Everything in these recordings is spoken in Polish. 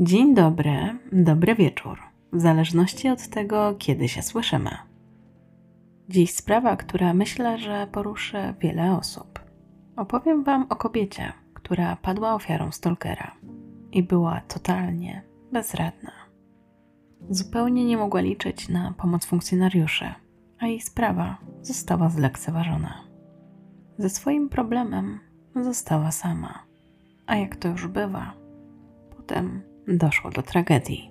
Dzień dobry, dobry wieczór, w zależności od tego, kiedy się słyszymy. Dziś sprawa, która myślę, że poruszy wiele osób. Opowiem Wam o kobiecie, która padła ofiarą stalkera i była totalnie bezradna. Zupełnie nie mogła liczyć na pomoc funkcjonariuszy, a jej sprawa została zlekceważona. Ze swoim problemem została sama, a jak to już bywa, potem doszło do tragedii.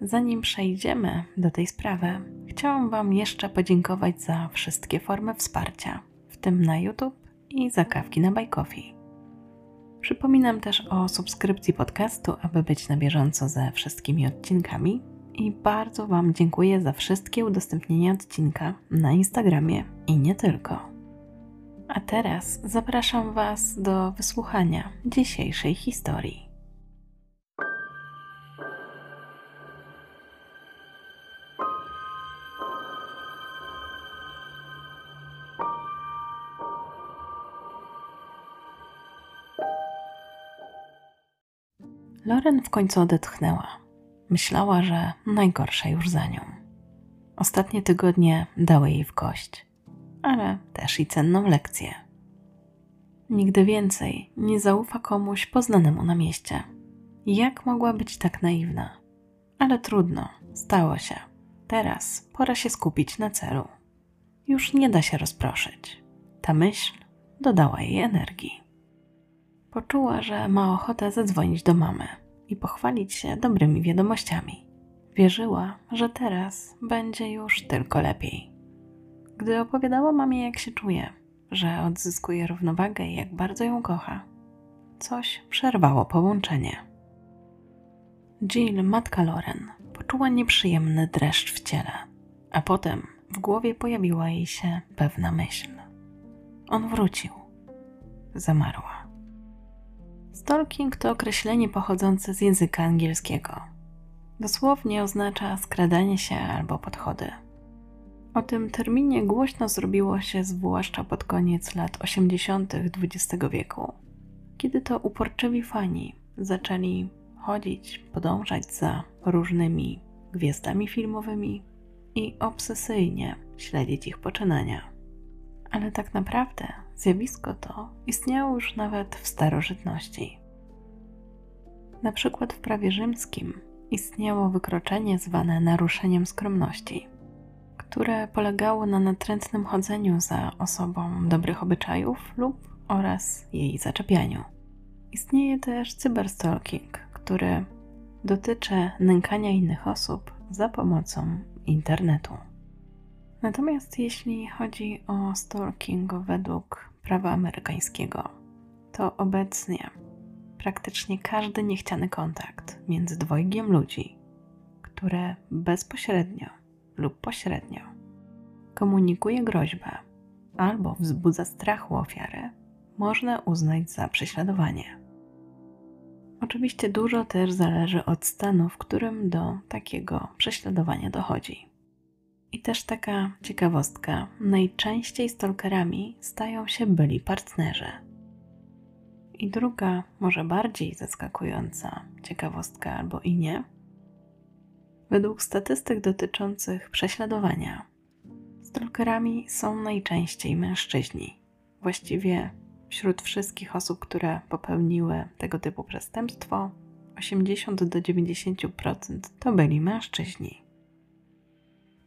Zanim przejdziemy do tej sprawy, chciałam Wam jeszcze podziękować za wszystkie formy wsparcia, w tym na YouTube i za kawki na Bajkofi. Przypominam też o subskrypcji podcastu, aby być na bieżąco ze wszystkimi odcinkami i bardzo Wam dziękuję za wszystkie udostępnienia odcinka na Instagramie i nie tylko. A teraz zapraszam Was do wysłuchania dzisiejszej historii. Loren w końcu odetchnęła. Myślała, że najgorsze już za nią. Ostatnie tygodnie dały jej w kość, ale też i cenną lekcję. Nigdy więcej nie zaufa komuś poznanemu na mieście. Jak mogła być tak naiwna? Ale trudno, stało się. Teraz pora się skupić na celu. Już nie da się rozproszyć. Ta myśl dodała jej energii. Poczuła, że ma ochotę zadzwonić do mamy i pochwalić się dobrymi wiadomościami. Wierzyła, że teraz będzie już tylko lepiej. Gdy opowiadała mamie, jak się czuje, że odzyskuje równowagę i jak bardzo ją kocha, coś przerwało połączenie. Jill, matka Loren, poczuła nieprzyjemny dreszcz w ciele, a potem w głowie pojawiła jej się pewna myśl. On wrócił. Zamarła. Stalking to określenie pochodzące z języka angielskiego. Dosłownie oznacza skradanie się albo podchody. O tym terminie głośno zrobiło się zwłaszcza pod koniec lat 80. XX wieku, kiedy to uporczywi fani zaczęli chodzić, podążać za różnymi gwiazdami filmowymi i obsesyjnie śledzić ich poczynania. Ale tak naprawdę zjawisko to istniało już nawet w starożytności. Na przykład w prawie rzymskim istniało wykroczenie zwane naruszeniem skromności, które polegało na natrętnym chodzeniu za osobą dobrych obyczajów lub oraz jej zaczepianiu. Istnieje też cyberstalking, który dotyczy nękania innych osób za pomocą internetu. Natomiast jeśli chodzi o stalking według prawa amerykańskiego, to obecnie praktycznie każdy niechciany kontakt między dwojgiem ludzi, które bezpośrednio lub pośrednio komunikuje groźbę albo wzbudza strach u ofiary, można uznać za prześladowanie. Oczywiście dużo też zależy od stanu, w którym do takiego prześladowania dochodzi. I też taka ciekawostka: najczęściej stalkerami stają się byli partnerzy. I druga, może bardziej zaskakująca ciekawostka albo i nie. Według statystyk dotyczących prześladowania, stalkerami są najczęściej mężczyźni. Właściwie wśród wszystkich osób, które popełniły tego typu przestępstwo, 80 do 90% to byli mężczyźni.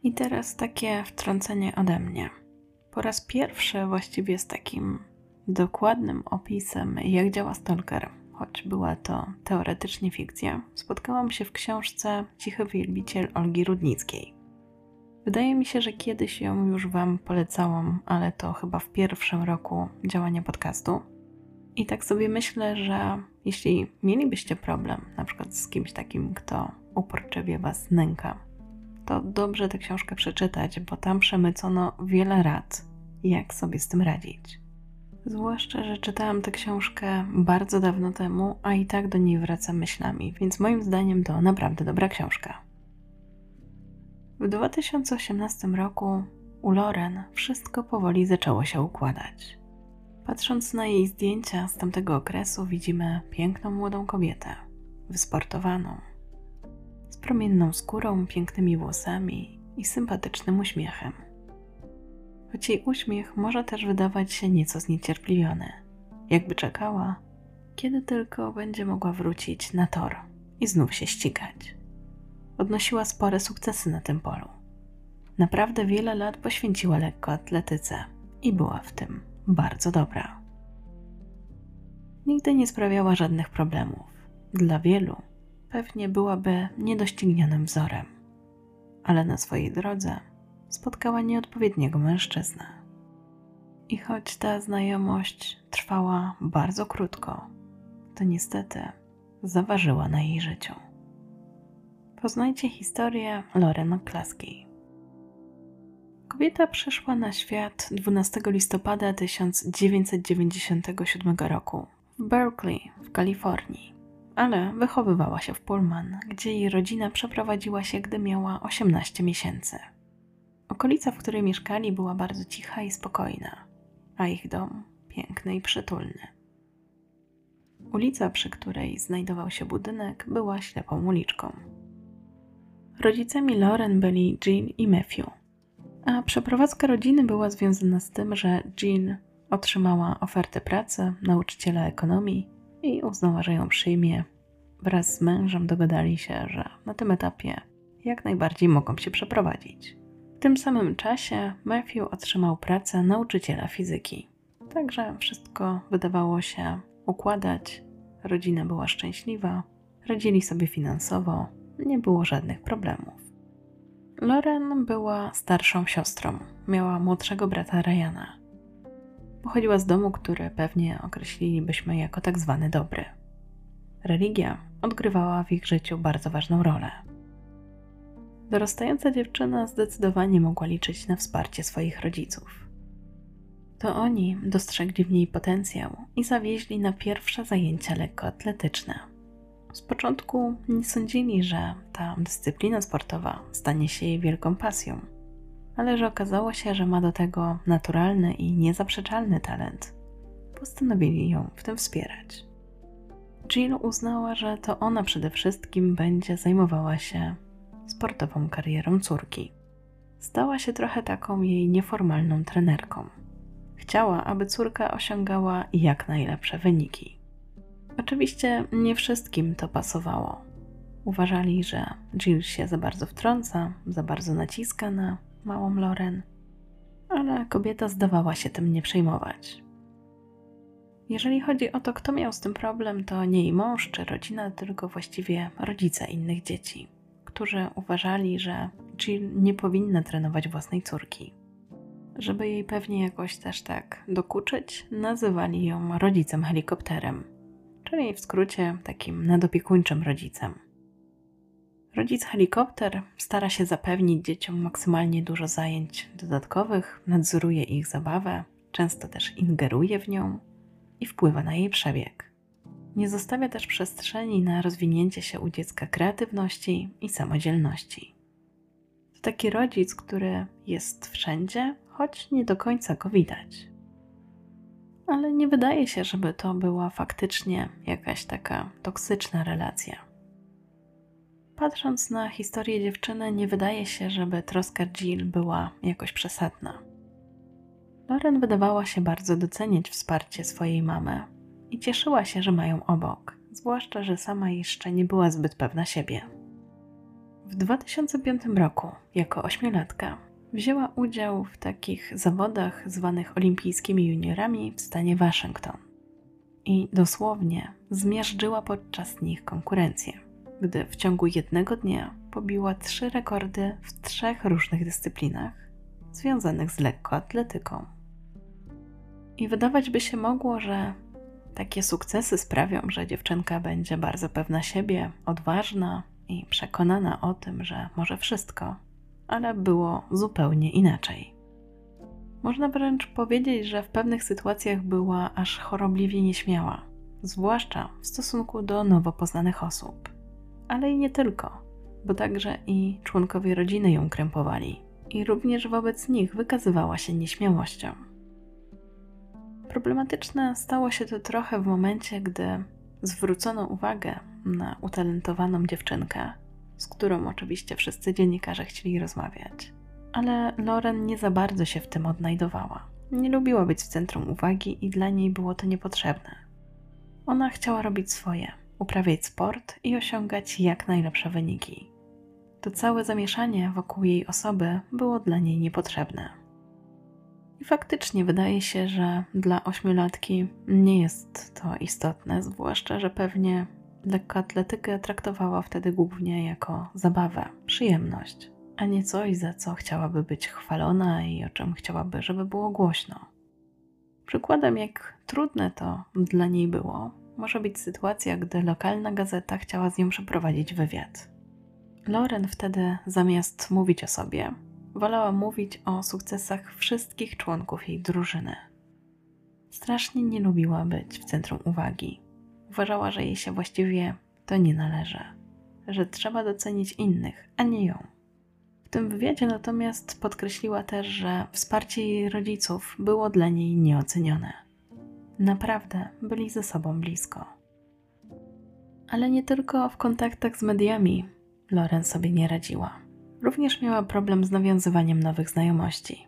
I teraz takie wtrącenie ode mnie. Po raz pierwszy właściwie z takim dokładnym opisem, jak działa stalker, choć była to teoretycznie fikcja, spotkałam się w książce Cichy Wielbiciel Olgi Rudnickiej. Wydaje mi się, że kiedyś ją już Wam polecałam, ale to chyba w pierwszym roku działania podcastu. I tak sobie myślę, że jeśli mielibyście problem, na przykład z kimś takim, kto uporczywie Was nęka, to dobrze tę książkę przeczytać, bo tam przemycono wiele rad, jak sobie z tym radzić. Zwłaszcza, że czytałam tę książkę bardzo dawno temu, a i tak do niej wracam myślami, więc moim zdaniem to naprawdę dobra książka. W 2018 roku u Loren wszystko powoli zaczęło się układać. Patrząc na jej zdjęcia z tamtego okresu, widzimy piękną młodą kobietę, wysportowaną, promienną skórą, pięknymi włosami i sympatycznym uśmiechem. Choć jej uśmiech może też wydawać się nieco zniecierpliwiony, jakby czekała, kiedy tylko będzie mogła wrócić na tor i znów się ścigać. Odnosiła spore sukcesy na tym polu. Naprawdę wiele lat poświęciła lekkoatletyce i była w tym bardzo dobra. Nigdy nie sprawiała żadnych problemów. Dla wielu pewnie byłaby niedoścignionym wzorem, ale na swojej drodze spotkała nieodpowiedniego mężczyznę. I choć ta znajomość trwała bardzo krótko, to niestety zaważyła na jej życiu. Poznajcie historię Loren Klaskiej. Kobieta przyszła na świat 12 listopada 1997 roku w Berkeley w Kalifornii, ale wychowywała się w Pullman, gdzie jej rodzina przeprowadziła się, gdy miała 18 miesięcy. Okolica, w której mieszkali, była bardzo cicha i spokojna, a ich dom piękny i przytulny. Ulica, przy której znajdował się budynek, była ślepą uliczką. Rodzicami Lauren byli Jill i Matthew, a przeprowadzka rodziny była związana z tym, że Jill otrzymała ofertę pracy nauczyciela ekonomii i uznała, że ją przyjmie. Wraz z mężem dogadali się, że na tym etapie jak najbardziej mogą się przeprowadzić. W tym samym czasie Matthew otrzymał pracę nauczyciela fizyki. Także wszystko wydawało się układać. Rodzina była szczęśliwa, radzili sobie finansowo, nie było żadnych problemów. Loren była starszą siostrą, miała młodszego brata Ryana. Pochodziła z domu, który pewnie określilibyśmy jako tak zwany dobry. Religia odgrywała w ich życiu bardzo ważną rolę. Dorastająca dziewczyna zdecydowanie mogła liczyć na wsparcie swoich rodziców. To oni dostrzegli w niej potencjał i zawieźli na pierwsze zajęcia lekkoatletyczne. Z początku nie sądzili, że ta dyscyplina sportowa stanie się jej wielką pasją, ale że okazało się, że ma do tego naturalny i niezaprzeczalny talent. Postanowili ją w tym wspierać. Jill uznała, że to ona przede wszystkim będzie zajmowała się sportową karierą córki. Stała się trochę taką jej nieformalną trenerką. Chciała, aby córka osiągała jak najlepsze wyniki. Oczywiście nie wszystkim to pasowało. Uważali, że Jill się za bardzo wtrąca, za bardzo naciska na małą Loren, ale kobieta zdawała się tym nie przejmować. Jeżeli chodzi o to, kto miał z tym problem, to nie jej mąż czy rodzina, tylko właściwie rodzice innych dzieci, którzy uważali, że Jill nie powinna trenować własnej córki. Żeby jej pewnie jakoś też tak dokuczyć, nazywali ją rodzicem helikopterem, czyli w skrócie takim nadopiekuńczym rodzicem. Rodzic helikopter stara się zapewnić dzieciom maksymalnie dużo zajęć dodatkowych, nadzoruje ich zabawę, często też ingeruje w nią i wpływa na jej przebieg. Nie zostawia też przestrzeni na rozwinięcie się u dziecka kreatywności i samodzielności. To taki rodzic, który jest wszędzie, choć nie do końca go widać. Ale nie wydaje się, żeby to była faktycznie jakaś taka toksyczna relacja. Patrząc na historię dziewczyny, nie wydaje się, żeby troska Jill była jakoś przesadna. Lauren wydawała się bardzo doceniać wsparcie swojej mamy i cieszyła się, że mają obok, zwłaszcza, że sama jeszcze nie była zbyt pewna siebie. W 2005 roku, jako ośmiolatka, wzięła udział w takich zawodach zwanych olimpijskimi juniorami w stanie Waszyngton. I dosłownie zmiażdżyła podczas nich konkurencję, gdy w ciągu jednego dnia pobiła trzy rekordy w trzech różnych dyscyplinach związanych z lekkoatletyką. I wydawać by się mogło, że takie sukcesy sprawią, że dziewczynka będzie bardzo pewna siebie, odważna i przekonana o tym, że może wszystko ale było zupełnie inaczej. Można wręcz powiedzieć, że w pewnych sytuacjach była aż chorobliwie nieśmiała, zwłaszcza w stosunku do nowo poznanych osób. Ale i nie tylko, bo także i członkowie rodziny ją krępowali i również wobec nich wykazywała się nieśmiałością. Problematyczne stało się to trochę w momencie, gdy zwrócono uwagę na utalentowaną dziewczynkę, z którą oczywiście wszyscy dziennikarze chcieli rozmawiać. Ale Loren nie za bardzo się w tym odnajdowała. Nie lubiła być w centrum uwagi i dla niej było to niepotrzebne. Ona chciała robić swoje, uprawiać sport i osiągać jak najlepsze wyniki. To całe zamieszanie wokół jej osoby było dla niej niepotrzebne. I faktycznie wydaje się, że dla ośmiolatki nie jest to istotne, zwłaszcza, że pewnie lekkoatletykę traktowała wtedy głównie jako zabawę, przyjemność, a nie coś, za co chciałaby być chwalona i o czym chciałaby, żeby było głośno. Przykładem, jak trudne to dla niej było, może być sytuacja, gdy lokalna gazeta chciała z nią przeprowadzić wywiad. Loren wtedy, zamiast mówić o sobie, wolała mówić o sukcesach wszystkich członków jej drużyny. Strasznie nie lubiła być w centrum uwagi. Uważała, że jej się właściwie to nie należy, że trzeba docenić innych, a nie ją. W tym wywiadzie natomiast podkreśliła też, że wsparcie jej rodziców było dla niej nieocenione. Naprawdę byli ze sobą blisko. Ale nie tylko w kontaktach z mediami Loren sobie nie radziła. Również miała problem z nawiązywaniem nowych znajomości.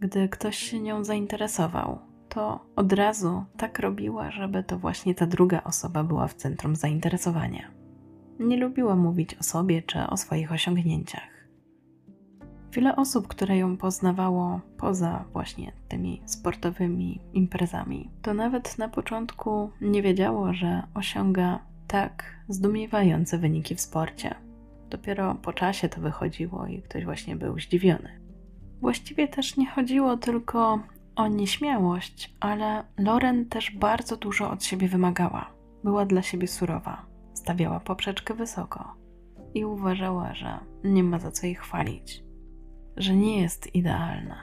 Gdy ktoś się nią zainteresował, to od razu tak robiła, żeby to właśnie ta druga osoba była w centrum zainteresowania. Nie lubiła mówić o sobie czy o swoich osiągnięciach. Wiele osób, które ją poznawało poza właśnie tymi sportowymi imprezami, to nawet na początku nie wiedziało, że osiąga tak zdumiewające wyniki w sporcie. Dopiero po czasie to wychodziło i ktoś właśnie był zdziwiony. Właściwie też nie chodziło tylko o nieśmiałość, ale Loren też bardzo dużo od siebie wymagała. Była dla siebie surowa, stawiała poprzeczkę wysoko i uważała, że nie ma za co jej chwalić, że nie jest idealna,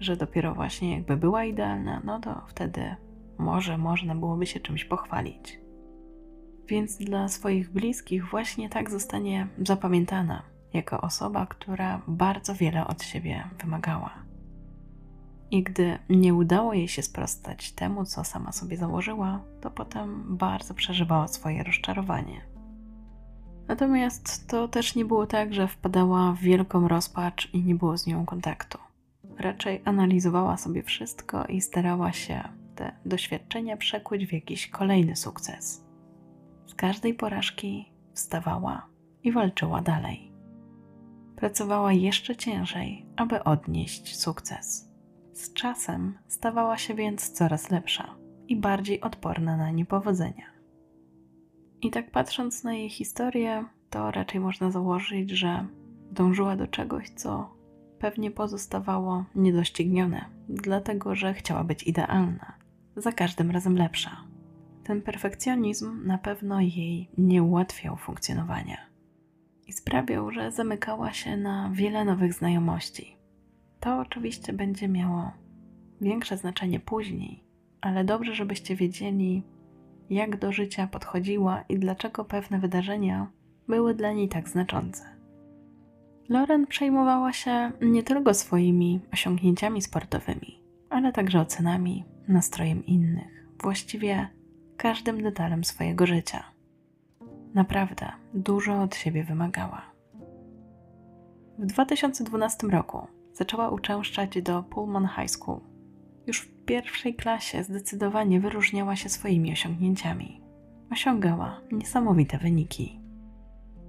że dopiero właśnie jakby była idealna, no to wtedy może można byłoby się czymś pochwalić. Więc dla swoich bliskich właśnie tak zostanie zapamiętana jako osoba, która bardzo wiele od siebie wymagała. I gdy nie udało jej się sprostać temu, co sama sobie założyła, to potem bardzo przeżywała swoje rozczarowanie. Natomiast to też nie było tak, że wpadała w wielką rozpacz i nie było z nią kontaktu. Raczej analizowała sobie wszystko i starała się te doświadczenia przekuć w jakiś kolejny sukces. Z każdej porażki wstawała i walczyła dalej. Pracowała jeszcze ciężej, aby odnieść sukces. Z czasem stawała się więc coraz lepsza i bardziej odporna na niepowodzenia. I tak patrząc na jej historię, to raczej można założyć, że dążyła do czegoś, co pewnie pozostawało niedoścignione, dlatego że chciała być idealna, za każdym razem lepsza. Ten perfekcjonizm na pewno jej nie ułatwiał funkcjonowania i sprawiał, że zamykała się na wiele nowych znajomości to oczywiście będzie miało większe znaczenie później, ale dobrze, żebyście wiedzieli, jak do życia podchodziła i dlaczego pewne wydarzenia były dla niej tak znaczące. Loren przejmowała się nie tylko swoimi osiągnięciami sportowymi, ale także ocenami, nastrojem innych, właściwie każdym detalem swojego życia. Naprawdę dużo od siebie wymagała. W 2012 roku zaczęła uczęszczać do Pullman High School. Już w pierwszej klasie zdecydowanie wyróżniała się swoimi osiągnięciami. Osiągała niesamowite wyniki.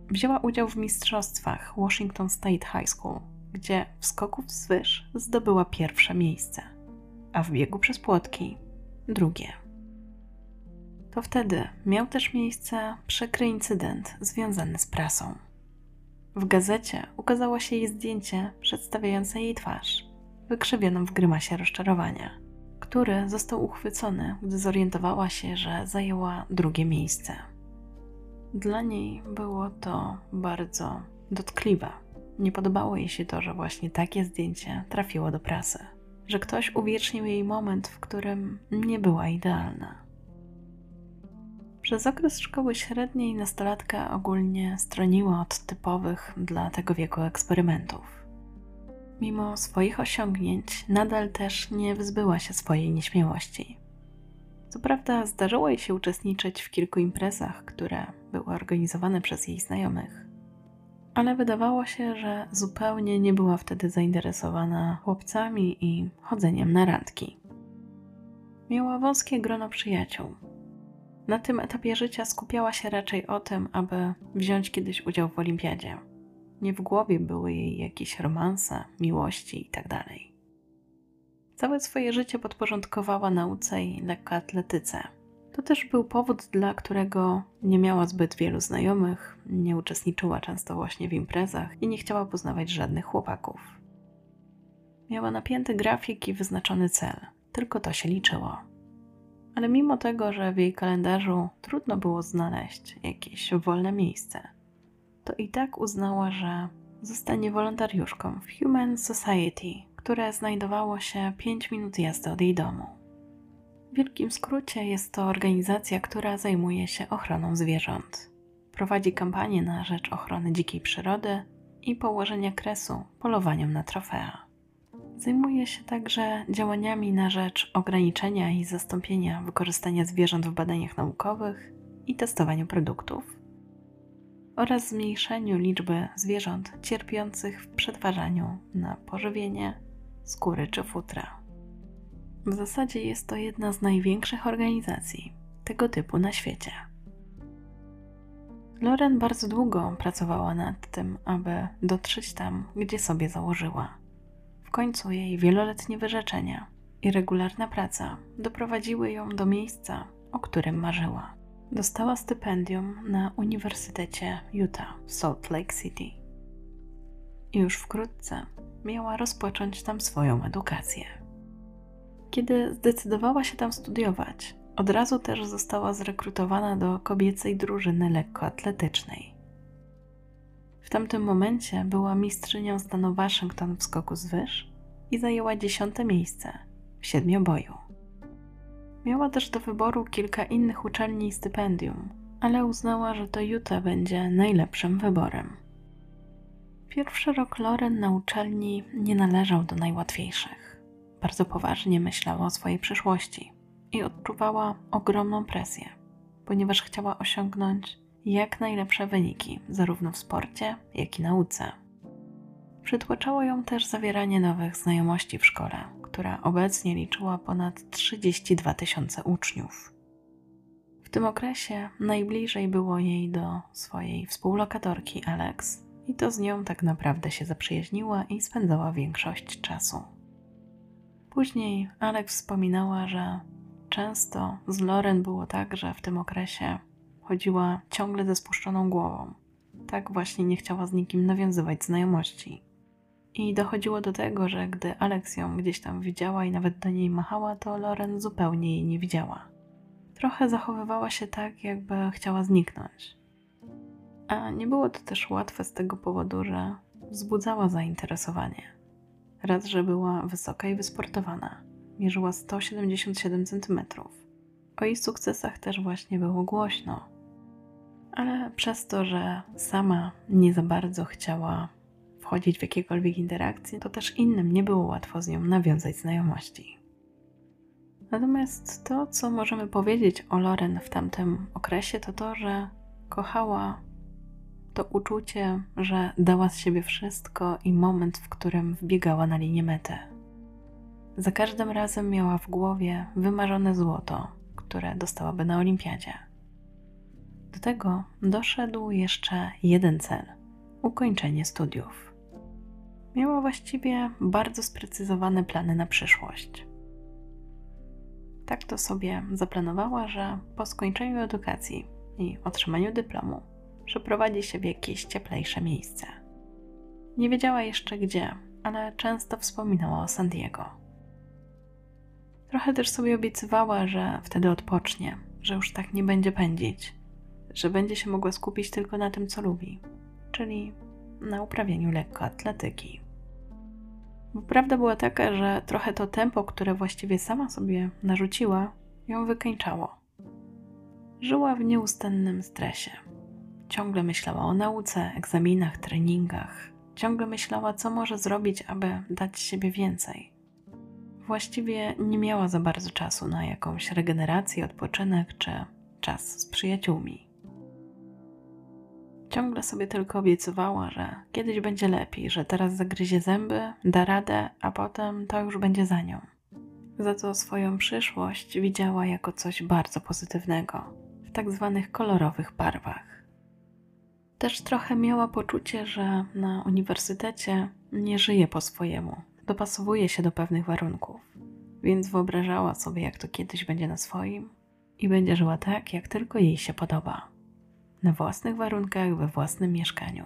Wzięła udział w mistrzostwach Washington State High School, gdzie w skoku wzwyż zdobyła pierwsze miejsce, a w biegu przez płotki drugie. To wtedy miał też miejsce przykry incydent związany z prasą. W gazecie ukazało się jej zdjęcie przedstawiające jej twarz, wykrzywioną w grymasie rozczarowania, który został uchwycony, gdy zorientowała się, że zajęła drugie miejsce. Dla niej było to bardzo dotkliwe. Nie podobało jej się to, że właśnie takie zdjęcie trafiło do prasy, że ktoś uwiecznił jej moment, w którym nie była idealna. Przez okres szkoły średniej nastolatka ogólnie stroniła od typowych dla tego wieku eksperymentów. Mimo swoich osiągnięć, nadal też nie wzbyła się swojej nieśmiałości. Co prawda, zdarzyło jej się uczestniczyć w kilku imprezach, które były organizowane przez jej znajomych, ale wydawało się, że zupełnie nie była wtedy zainteresowana chłopcami i chodzeniem na randki. Miała wąskie grono przyjaciół. Na tym etapie życia skupiała się raczej o tym, aby wziąć kiedyś udział w olimpiadzie. Nie w głowie były jej jakieś romanse, miłości itd. Tak Całe swoje życie podporządkowała nauce i lekkoatletyce. To też był powód, dla którego nie miała zbyt wielu znajomych, nie uczestniczyła często właśnie w imprezach i nie chciała poznawać żadnych chłopaków. Miała napięty grafik i wyznaczony cel, tylko to się liczyło. Ale mimo tego, że w jej kalendarzu trudno było znaleźć jakieś wolne miejsce, to i tak uznała, że zostanie wolontariuszką w Human Society, które znajdowało się 5 minut jazdy od jej domu. W wielkim skrócie jest to organizacja, która zajmuje się ochroną zwierząt. Prowadzi kampanie na rzecz ochrony dzikiej przyrody i położenia kresu polowaniom na trofea. Zajmuje się także działaniami na rzecz ograniczenia i zastąpienia wykorzystania zwierząt w badaniach naukowych i testowaniu produktów oraz zmniejszeniu liczby zwierząt cierpiących w przetwarzaniu na pożywienie, skóry czy futra. W zasadzie jest to jedna z największych organizacji tego typu na świecie. Loren bardzo długo pracowała nad tym, aby dotrzeć tam, gdzie sobie założyła. W końcu jej wieloletnie wyrzeczenia i regularna praca doprowadziły ją do miejsca, o którym marzyła. Dostała stypendium na Uniwersytecie Utah w Salt Lake City. I już wkrótce miała rozpocząć tam swoją edukację. Kiedy zdecydowała się tam studiować, od razu też została zrekrutowana do kobiecej drużyny lekkoatletycznej. W tamtym momencie była mistrzynią stanu Waszyngton w skoku z wyż i zajęła dziesiąte miejsce w siedmioboju. Miała też do wyboru kilka innych uczelni i stypendium, ale uznała, że to Utah będzie najlepszym wyborem. Pierwszy rok Loren na uczelni nie należał do najłatwiejszych. Bardzo poważnie myślała o swojej przyszłości i odczuwała ogromną presję, ponieważ chciała osiągnąć jak najlepsze wyniki, zarówno w sporcie, jak i nauce. Przytłaczało ją też zawieranie nowych znajomości w szkole, która obecnie liczyła ponad 32 tysiące uczniów. W tym okresie najbliżej było jej do swojej współlokatorki Alex, i to z nią tak naprawdę się zaprzyjaźniła i spędzała większość czasu. Później Alex wspominała, że często z Loren było tak, że w tym okresie chodziła ciągle ze spuszczoną głową. Tak właśnie nie chciała z nikim nawiązywać znajomości. I dochodziło do tego, że gdy Alex ją gdzieś tam widziała i nawet do niej machała, to Loren zupełnie jej nie widziała. Trochę zachowywała się tak, jakby chciała zniknąć. A nie było to też łatwe z tego powodu, że wzbudzała zainteresowanie. Raz, że była wysoka i wysportowana, mierzyła 177 cm. O jej sukcesach też właśnie było głośno. Ale przez to, że sama nie za bardzo chciała wchodzić w jakiekolwiek interakcje, to też innym nie było łatwo z nią nawiązać znajomości. Natomiast to, co możemy powiedzieć o Loren w tamtym okresie, to to, że kochała to uczucie, że dała z siebie wszystko i moment, w którym wbiegała na linię mety. Za każdym razem miała w głowie wymarzone złoto, które dostałaby na olimpiadzie. Do tego doszedł jeszcze jeden cel ukończenie studiów. Miała właściwie bardzo sprecyzowane plany na przyszłość. Tak to sobie zaplanowała, że po skończeniu edukacji i otrzymaniu dyplomu przeprowadzi się w jakieś cieplejsze miejsce. Nie wiedziała jeszcze gdzie, ale często wspominała o San Diego. Trochę też sobie obiecywała, że wtedy odpocznie, że już tak nie będzie pędzić, że będzie się mogła skupić tylko na tym, co lubi, czyli na uprawianiu lekkoatletyki. Bo prawda była taka, że trochę to tempo, które właściwie sama sobie narzuciła, ją wykańczało. Żyła w nieustannym stresie Ciągle myślała o nauce, egzaminach, treningach. Ciągle myślała, co może zrobić, aby dać siebie więcej. właściwie nie miała za bardzo czasu na jakąś regenerację, odpoczynek czy czas z przyjaciółmi. Ciągle sobie tylko obiecywała, że kiedyś będzie lepiej, że teraz zagryzie zęby, da radę, a potem to już będzie za nią. Za to swoją przyszłość widziała jako coś bardzo pozytywnego, w tak zwanych kolorowych barwach. Też trochę miała poczucie, że na uniwersytecie nie żyje po swojemu, dopasowuje się do pewnych warunków, więc wyobrażała sobie, jak to kiedyś będzie na swoim i będzie żyła tak, jak tylko jej się podoba. Na własnych warunkach, we własnym mieszkaniu,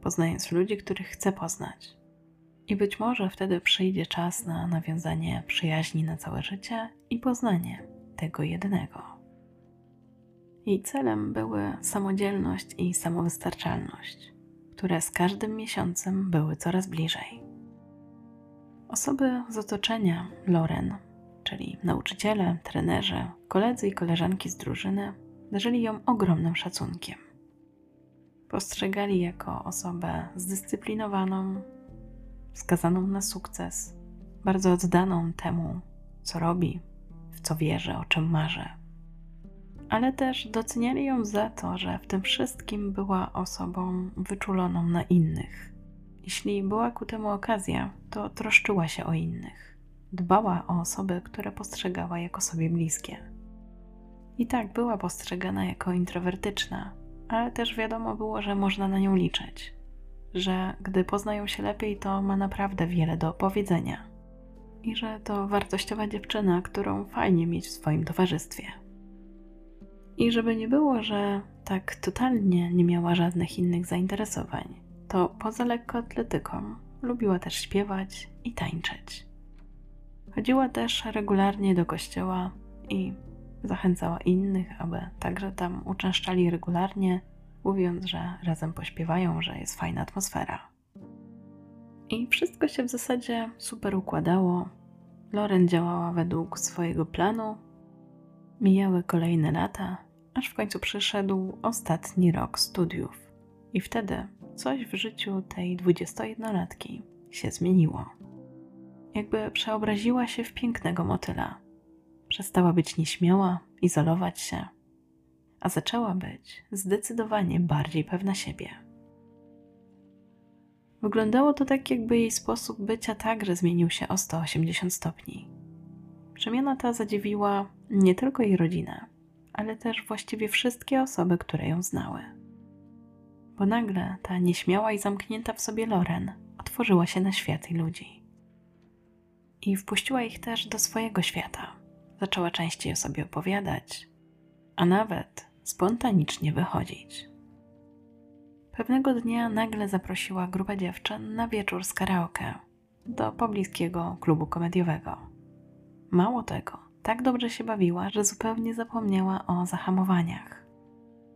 poznając ludzi, których chce poznać. I być może wtedy przyjdzie czas na nawiązanie przyjaźni na całe życie i poznanie tego jednego. Jej celem były samodzielność i samowystarczalność, które z każdym miesiącem były coraz bliżej. Osoby z otoczenia Loren, czyli nauczyciele, trenerzy, koledzy i koleżanki z drużyny, darzyli ją ogromnym szacunkiem. Postrzegali jako osobę zdyscyplinowaną, skazaną na sukces, bardzo oddaną temu, co robi, w co wierzy, o czym marzy. Ale też doceniali ją za to, że w tym wszystkim była osobą wyczuloną na innych. Jeśli była ku temu okazja, to troszczyła się o innych. Dbała o osoby, które postrzegała jako sobie bliskie. I tak była postrzegana jako introwertyczna, ale też wiadomo było, że można na nią liczyć że gdy poznają się lepiej, to ma naprawdę wiele do powiedzenia i że to wartościowa dziewczyna, którą fajnie mieć w swoim towarzystwie. I żeby nie było, że tak totalnie nie miała żadnych innych zainteresowań, to poza lekkoatletyką lubiła też śpiewać i tańczyć. Chodziła też regularnie do kościoła i zachęcała innych, aby także tam uczęszczali regularnie mówiąc, że razem pośpiewają, że jest fajna atmosfera. I wszystko się w zasadzie super układało. Loren działała według swojego planu. Mijały kolejne lata, aż w końcu przyszedł ostatni rok studiów. I wtedy coś w życiu tej 21-latki się zmieniło. Jakby przeobraziła się w pięknego motyla. Przestała być nieśmiała, izolować się a zaczęła być zdecydowanie bardziej pewna siebie. Wyglądało to tak, jakby jej sposób bycia także zmienił się o 180 stopni. Przemiana ta zadziwiła nie tylko jej rodzinę, ale też właściwie wszystkie osoby, które ją znały. Bo nagle ta nieśmiała i zamknięta w sobie Loren otworzyła się na świat i ludzi. I wpuściła ich też do swojego świata. Zaczęła częściej o sobie opowiadać, a nawet spontanicznie wychodzić. Pewnego dnia nagle zaprosiła grupę dziewczyn na wieczór z karaoke do pobliskiego klubu komediowego. Mało tego, tak dobrze się bawiła, że zupełnie zapomniała o zahamowaniach.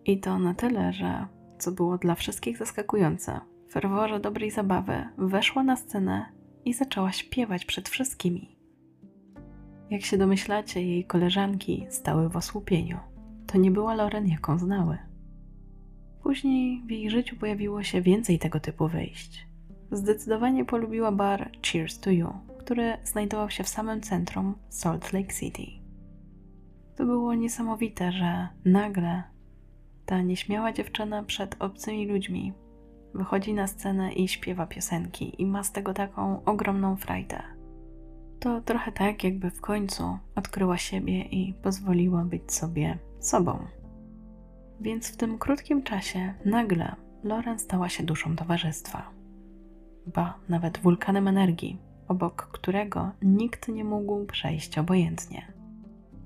I to na tyle, że, co było dla wszystkich zaskakujące, w ferworze dobrej zabawy weszła na scenę i zaczęła śpiewać przed wszystkimi. Jak się domyślacie, jej koleżanki stały w osłupieniu to nie była Loren, jaką znały. Później w jej życiu pojawiło się więcej tego typu wyjść. Zdecydowanie polubiła bar Cheers to You, który znajdował się w samym centrum Salt Lake City. To było niesamowite, że nagle ta nieśmiała dziewczyna przed obcymi ludźmi wychodzi na scenę i śpiewa piosenki i ma z tego taką ogromną frajdę. To trochę tak, jakby w końcu odkryła siebie i pozwoliła być sobie sobą. Więc w tym krótkim czasie nagle Loren stała się duszą towarzystwa. Ba, nawet wulkanem energii, obok którego nikt nie mógł przejść obojętnie.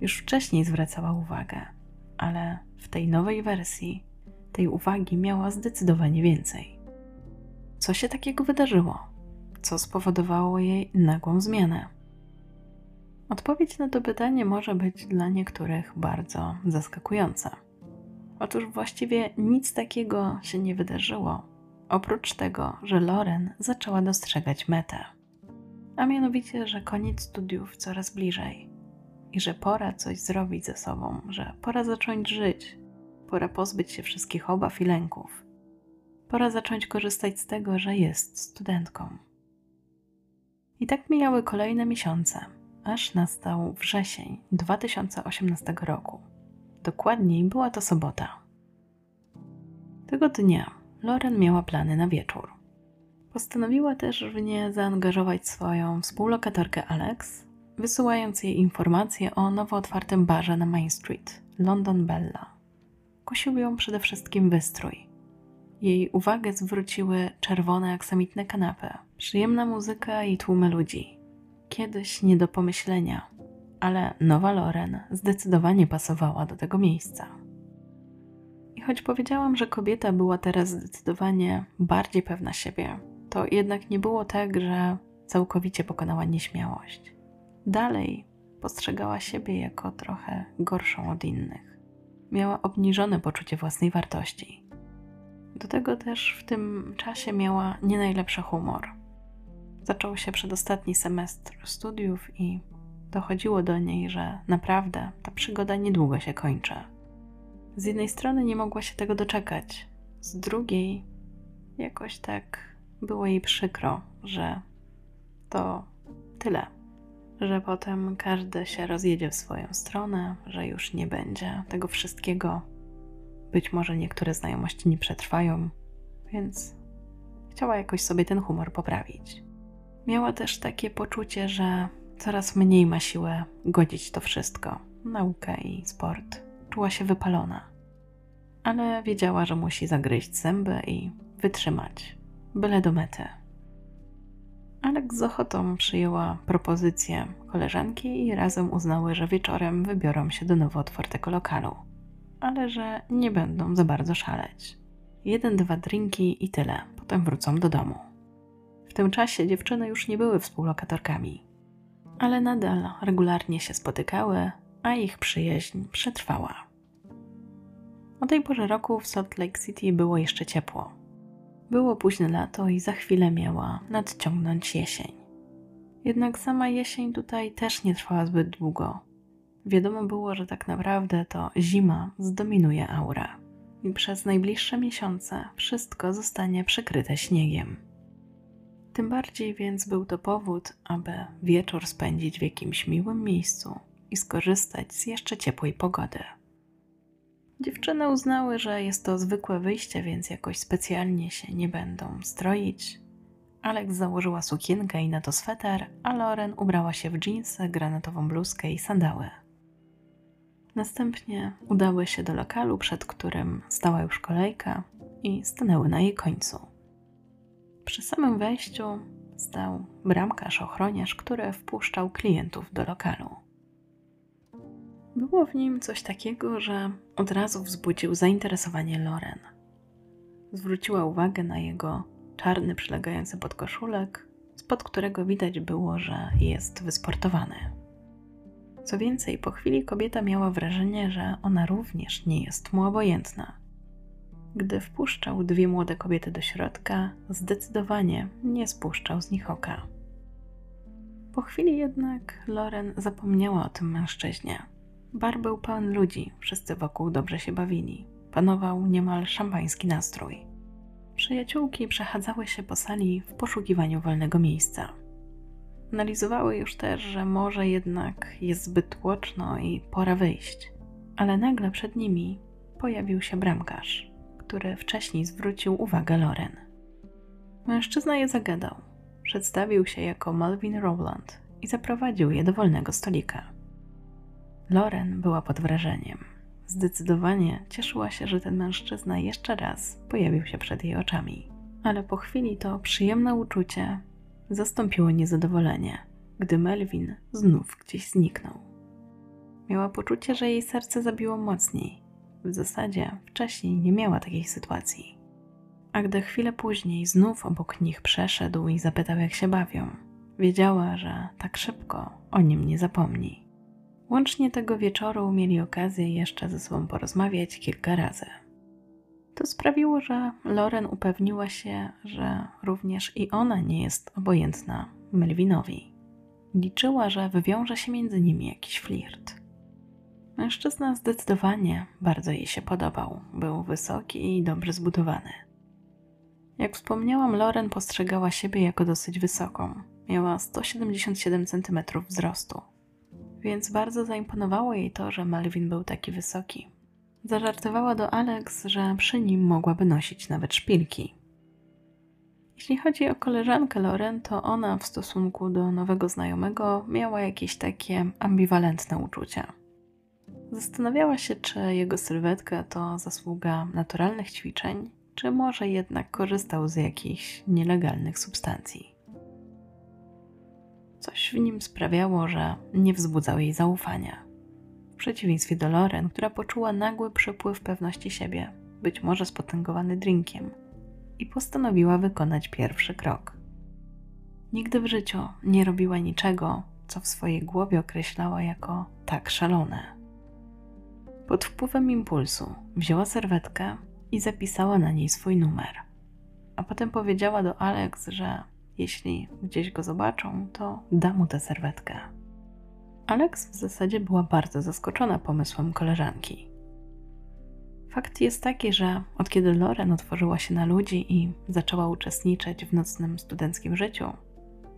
Już wcześniej zwracała uwagę, ale w tej nowej wersji tej uwagi miała zdecydowanie więcej. Co się takiego wydarzyło? Co spowodowało jej nagłą zmianę? Odpowiedź na to pytanie może być dla niektórych bardzo zaskakująca. Otóż właściwie nic takiego się nie wydarzyło, oprócz tego, że Loren zaczęła dostrzegać metę. A mianowicie, że koniec studiów coraz bliżej i że pora coś zrobić ze sobą, że pora zacząć żyć, pora pozbyć się wszystkich obaw i lęków. Pora zacząć korzystać z tego, że jest studentką. I tak mijały kolejne miesiące aż nastał wrzesień 2018 roku. Dokładniej była to sobota. Tego dnia Loren miała plany na wieczór. Postanowiła też w nie zaangażować swoją współlokatorkę Alex, wysyłając jej informacje o nowo otwartym barze na Main Street, London Bella. Kusił ją przede wszystkim wystrój. Jej uwagę zwróciły czerwone aksamitne kanapy, przyjemna muzyka i tłumy ludzi. Kiedyś nie do pomyślenia, ale nowa Loren zdecydowanie pasowała do tego miejsca. I choć powiedziałam, że kobieta była teraz zdecydowanie bardziej pewna siebie, to jednak nie było tak, że całkowicie pokonała nieśmiałość. Dalej postrzegała siebie jako trochę gorszą od innych. Miała obniżone poczucie własnej wartości. Do tego też w tym czasie miała nie najlepszy humor. Zaczął się przedostatni semestr studiów i dochodziło do niej, że naprawdę ta przygoda niedługo się kończy. Z jednej strony nie mogła się tego doczekać, z drugiej jakoś tak było jej przykro, że to tyle, że potem każdy się rozjedzie w swoją stronę, że już nie będzie tego wszystkiego. Być może niektóre znajomości nie przetrwają, więc chciała jakoś sobie ten humor poprawić. Miała też takie poczucie, że coraz mniej ma siłę godzić to wszystko naukę i sport. Czuła się wypalona, ale wiedziała, że musi zagryźć zęby i wytrzymać, byle do mety. Alex z ochotą przyjęła propozycję koleżanki i razem uznały, że wieczorem wybiorą się do nowo otwartego lokalu, ale że nie będą za bardzo szaleć. Jeden, dwa drinki i tyle, potem wrócą do domu. W tym czasie dziewczyny już nie były współlokatorkami, ale nadal regularnie się spotykały, a ich przyjaźń przetrwała. O tej porze roku w Salt Lake City było jeszcze ciepło. Było późne lato i za chwilę miała nadciągnąć jesień. Jednak sama jesień tutaj też nie trwała zbyt długo. Wiadomo było, że tak naprawdę to zima zdominuje aura i przez najbliższe miesiące wszystko zostanie przykryte śniegiem. Tym bardziej więc był to powód, aby wieczór spędzić w jakimś miłym miejscu i skorzystać z jeszcze ciepłej pogody. Dziewczyny uznały, że jest to zwykłe wyjście, więc jakoś specjalnie się nie będą stroić. Alex założyła sukienkę i na to sweter, a Loren ubrała się w dżinsy, granatową bluzkę i sandały. Następnie udały się do lokalu, przed którym stała już kolejka i stanęły na jej końcu. Przy samym wejściu stał bramkarz ochroniarz, który wpuszczał klientów do lokalu. Było w nim coś takiego, że od razu wzbudził zainteresowanie Loren. Zwróciła uwagę na jego czarny, przylegający podkoszulek, spod którego widać było, że jest wysportowany. Co więcej, po chwili kobieta miała wrażenie, że ona również nie jest mu obojętna. Gdy wpuszczał dwie młode kobiety do środka, zdecydowanie nie spuszczał z nich oka. Po chwili jednak Loren zapomniała o tym mężczyźnie. Bar był pełen ludzi, wszyscy wokół dobrze się bawili. Panował niemal szampański nastrój. Przyjaciółki przechadzały się po sali w poszukiwaniu wolnego miejsca. Analizowały już też, że może jednak jest zbyt tłoczno i pora wyjść. Ale nagle przed nimi pojawił się bramkarz, który wcześniej zwrócił uwagę Loren. Mężczyzna je zagadał. Przedstawił się jako Malvin Rowland i zaprowadził je do wolnego stolika. Loren była pod wrażeniem. Zdecydowanie cieszyła się, że ten mężczyzna jeszcze raz pojawił się przed jej oczami. Ale po chwili to przyjemne uczucie zastąpiło niezadowolenie, gdy Melvin znów gdzieś zniknął. Miała poczucie, że jej serce zabiło mocniej. W zasadzie wcześniej nie miała takiej sytuacji. A gdy chwilę później znów obok nich przeszedł i zapytał, jak się bawią, wiedziała, że tak szybko o nim nie zapomni. Łącznie tego wieczoru mieli okazję jeszcze ze sobą porozmawiać kilka razy. To sprawiło, że Loren upewniła się, że również i ona nie jest obojętna Melvinowi. Liczyła, że wywiąże się między nimi jakiś flirt. Mężczyzna zdecydowanie bardzo jej się podobał. Był wysoki i dobrze zbudowany. Jak wspomniałam, Loren postrzegała siebie jako dosyć wysoką. Miała 177 cm wzrostu więc bardzo zaimponowało jej to, że Malvin był taki wysoki. Zażartowała do Alex, że przy nim mogłaby nosić nawet szpilki. Jeśli chodzi o koleżankę Loren, to ona w stosunku do nowego znajomego miała jakieś takie ambiwalentne uczucia. Zastanawiała się, czy jego sylwetka to zasługa naturalnych ćwiczeń, czy może jednak korzystał z jakichś nielegalnych substancji. Coś w nim sprawiało, że nie wzbudzał jej zaufania. W przeciwieństwie do Loren, która poczuła nagły przepływ pewności siebie, być może spotęgowany drinkiem, i postanowiła wykonać pierwszy krok. Nigdy w życiu nie robiła niczego, co w swojej głowie określała jako tak szalone. Pod wpływem impulsu wzięła serwetkę i zapisała na niej swój numer. A potem powiedziała do Alex, że jeśli gdzieś go zobaczą, to da mu tę serwetkę. Alex w zasadzie była bardzo zaskoczona pomysłem koleżanki. Fakt jest taki, że od kiedy Loren otworzyła się na ludzi i zaczęła uczestniczyć w nocnym studenckim życiu,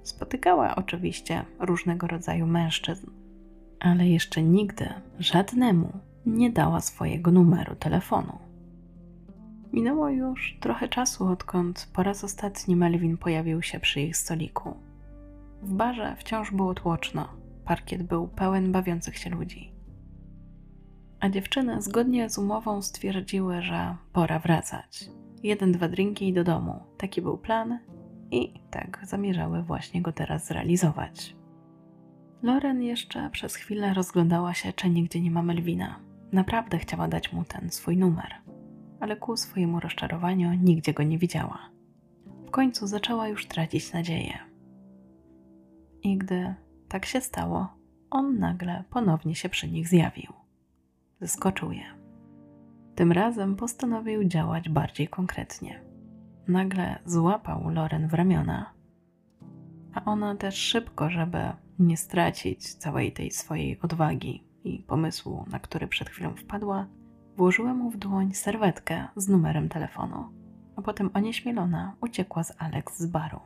spotykała oczywiście różnego rodzaju mężczyzn, ale jeszcze nigdy żadnemu nie dała swojego numeru telefonu. Minęło już trochę czasu, odkąd po raz ostatni Melvin pojawił się przy ich stoliku. W barze wciąż było tłoczno, parkiet był pełen bawiących się ludzi. A dziewczyny zgodnie z umową stwierdziły, że pora wracać. Jeden, dwa drinki i do domu. Taki był plan i tak zamierzały właśnie go teraz zrealizować. Loren jeszcze przez chwilę rozglądała się, czy nigdzie nie ma Melvina. Naprawdę chciała dać mu ten swój numer ale ku swojemu rozczarowaniu nigdzie go nie widziała. W końcu zaczęła już tracić nadzieję. I gdy tak się stało, on nagle ponownie się przy nich zjawił. Zaskoczył je. Tym razem postanowił działać bardziej konkretnie. Nagle złapał Loren w ramiona, a ona też szybko, żeby nie stracić całej tej swojej odwagi i pomysłu, na który przed chwilą wpadła, Włożyła mu w dłoń serwetkę z numerem telefonu, a potem onieśmielona uciekła z Alex z baru.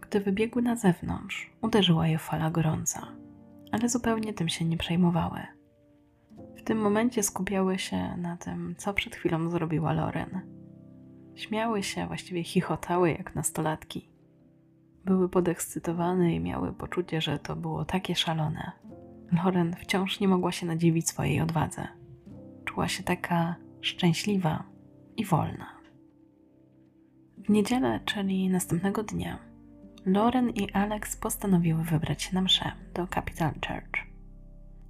Gdy wybiegły na zewnątrz, uderzyła je fala gorąca, ale zupełnie tym się nie przejmowały. W tym momencie skupiały się na tym, co przed chwilą zrobiła Loren. Śmiały się, właściwie chichotały jak nastolatki. Były podekscytowane i miały poczucie, że to było takie szalone, Loren wciąż nie mogła się nadziwić swojej odwadze. Czuła się taka szczęśliwa i wolna. W niedzielę, czyli następnego dnia, Loren i Alex postanowiły wybrać się na mszę do Capital Church.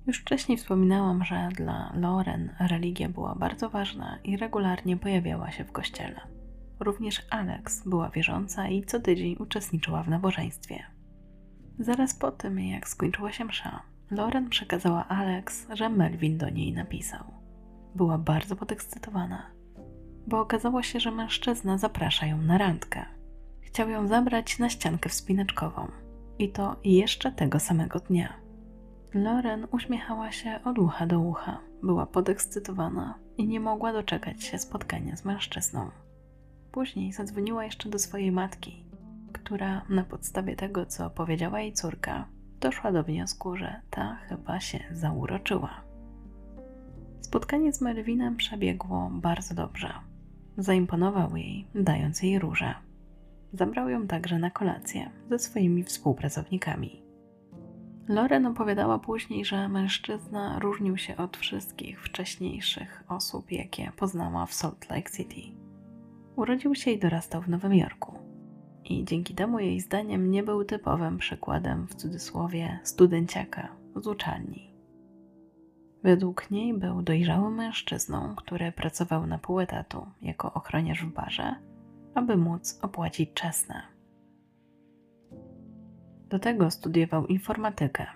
Już wcześniej wspominałam, że dla Loren religia była bardzo ważna i regularnie pojawiała się w kościele. Również Alex była wierząca i co tydzień uczestniczyła w nabożeństwie. Zaraz po tym, jak skończyła się msza, Loren przekazała Alex, że Melvin do niej napisał. Była bardzo podekscytowana, bo okazało się, że mężczyzna zaprasza ją na randkę. Chciał ją zabrać na ściankę wspinaczkową i to jeszcze tego samego dnia. Loren uśmiechała się od ucha do ucha, była podekscytowana i nie mogła doczekać się spotkania z mężczyzną. Później zadzwoniła jeszcze do swojej matki, która na podstawie tego, co powiedziała jej córka, doszła do wniosku, że ta chyba się zauroczyła. Spotkanie z Melvinem przebiegło bardzo dobrze. Zaimponował jej, dając jej róże. Zabrał ją także na kolację ze swoimi współpracownikami. Loren opowiadała później, że mężczyzna różnił się od wszystkich wcześniejszych osób, jakie poznała w Salt Lake City. Urodził się i dorastał w Nowym Jorku i dzięki temu jej zdaniem nie był typowym przykładem w cudzysłowie studenciaka z uczelni. Według niej był dojrzałym mężczyzną, który pracował na pół etatu jako ochroniarz w barze, aby móc opłacić czesne. Do tego studiował informatykę,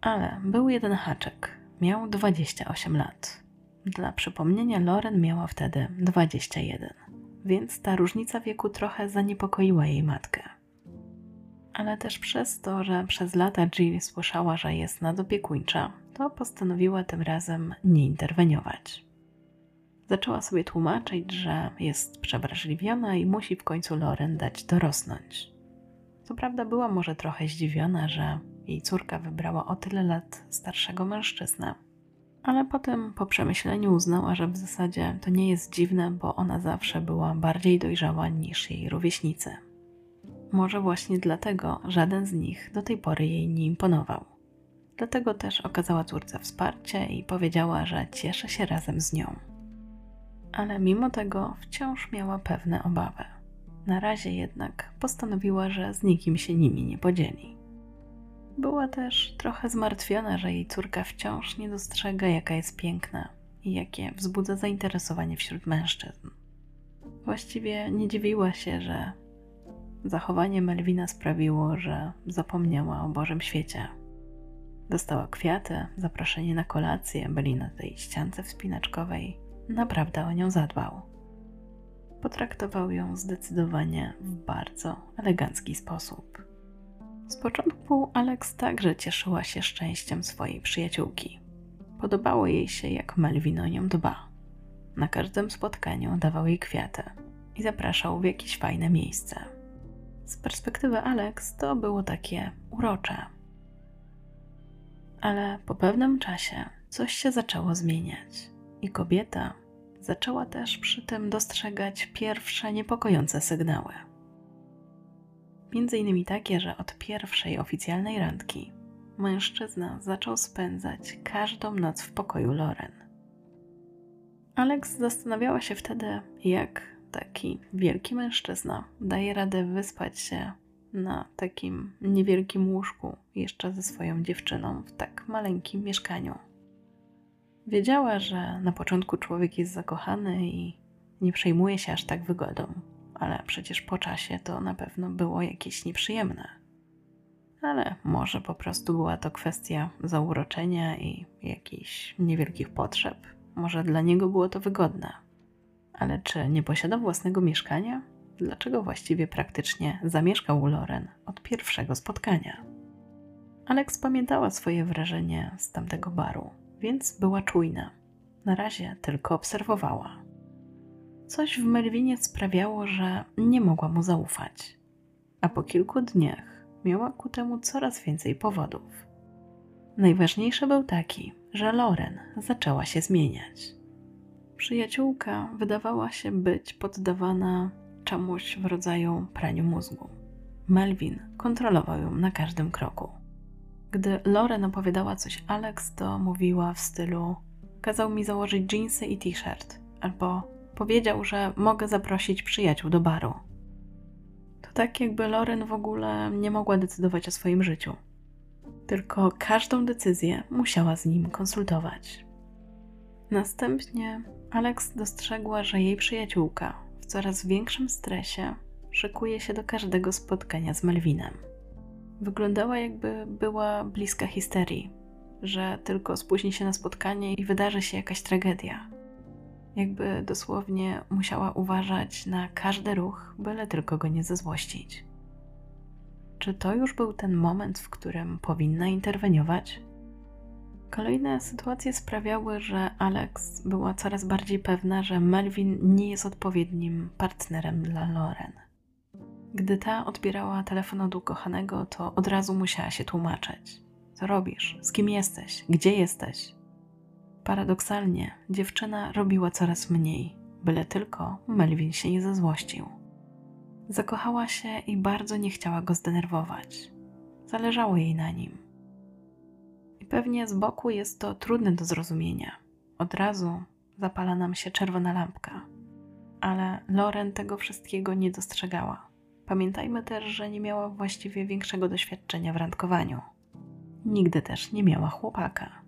ale był jeden haczek. Miał 28 lat. Dla przypomnienia, Loren miała wtedy 21 więc ta różnica wieku trochę zaniepokoiła jej matkę. Ale też przez to, że przez lata Jill słyszała, że jest nadopiekuńcza, to postanowiła tym razem nie interweniować. Zaczęła sobie tłumaczyć, że jest przewrażliwiona i musi w końcu Loren dać dorosnąć. Co prawda była może trochę zdziwiona, że jej córka wybrała o tyle lat starszego mężczyznę. Ale potem po przemyśleniu uznała, że w zasadzie to nie jest dziwne, bo ona zawsze była bardziej dojrzała niż jej rówieśnicy. Może właśnie dlatego żaden z nich do tej pory jej nie imponował. Dlatego też okazała córce wsparcie i powiedziała, że cieszy się razem z nią. Ale mimo tego wciąż miała pewne obawy. Na razie jednak postanowiła, że z nikim się nimi nie podzieli. Była też trochę zmartwiona, że jej córka wciąż nie dostrzega, jaka jest piękna i jakie wzbudza zainteresowanie wśród mężczyzn. Właściwie nie dziwiła się, że zachowanie Melwina sprawiło, że zapomniała o Bożym świecie. Dostała kwiaty, zaproszenie na kolację, byli na tej ściance wspinaczkowej. Naprawdę o nią zadbał. Potraktował ją zdecydowanie w bardzo elegancki sposób. Z początku Alex także cieszyła się szczęściem swojej przyjaciółki. Podobało jej się, jak Melvin o nią dba. Na każdym spotkaniu dawał jej kwiaty i zapraszał w jakieś fajne miejsce. Z perspektywy Alex to było takie urocze. Ale po pewnym czasie coś się zaczęło zmieniać i kobieta zaczęła też przy tym dostrzegać pierwsze niepokojące sygnały. Między innymi takie, że od pierwszej oficjalnej randki mężczyzna zaczął spędzać każdą noc w pokoju Loren. Alex zastanawiała się wtedy, jak taki wielki mężczyzna daje radę wyspać się na takim niewielkim łóżku jeszcze ze swoją dziewczyną w tak maleńkim mieszkaniu. Wiedziała, że na początku człowiek jest zakochany i nie przejmuje się aż tak wygodą, ale przecież po czasie to na pewno było jakieś nieprzyjemne. Ale może po prostu była to kwestia zauroczenia i jakichś niewielkich potrzeb. Może dla niego było to wygodne. Ale czy nie posiadał własnego mieszkania? Dlaczego właściwie praktycznie zamieszkał u Loren od pierwszego spotkania? Alex pamiętała swoje wrażenie z tamtego baru, więc była czujna. Na razie tylko obserwowała. Coś w Melwinie sprawiało, że nie mogła mu zaufać, a po kilku dniach miała ku temu coraz więcej powodów. Najważniejszy był taki, że Loren zaczęła się zmieniać. Przyjaciółka wydawała się być poddawana czemuś w rodzaju praniu mózgu. Melvin kontrolował ją na każdym kroku. Gdy Loren opowiadała coś Alex, to mówiła w stylu: Kazał mi założyć dżinsy i t-shirt, albo Powiedział, że mogę zaprosić przyjaciół do baru. To tak, jakby Loren w ogóle nie mogła decydować o swoim życiu. Tylko każdą decyzję musiała z nim konsultować. Następnie Alex dostrzegła, że jej przyjaciółka w coraz większym stresie szykuje się do każdego spotkania z Melvinem. Wyglądała jakby była bliska histerii, że tylko spóźni się na spotkanie i wydarzy się jakaś tragedia jakby dosłownie musiała uważać na każdy ruch, byle tylko go nie zezłościć. Czy to już był ten moment, w którym powinna interweniować? Kolejne sytuacje sprawiały, że Alex była coraz bardziej pewna, że Melvin nie jest odpowiednim partnerem dla Loren. Gdy ta odbierała telefon od ukochanego, to od razu musiała się tłumaczyć. Co robisz? Z kim jesteś? Gdzie jesteś? Paradoksalnie, dziewczyna robiła coraz mniej, byle tylko Melvin się nie zezłościł. Zakochała się i bardzo nie chciała go zdenerwować. Zależało jej na nim. I pewnie z boku jest to trudne do zrozumienia. Od razu zapala nam się czerwona lampka. Ale Loren tego wszystkiego nie dostrzegała. Pamiętajmy też, że nie miała właściwie większego doświadczenia w randkowaniu. Nigdy też nie miała chłopaka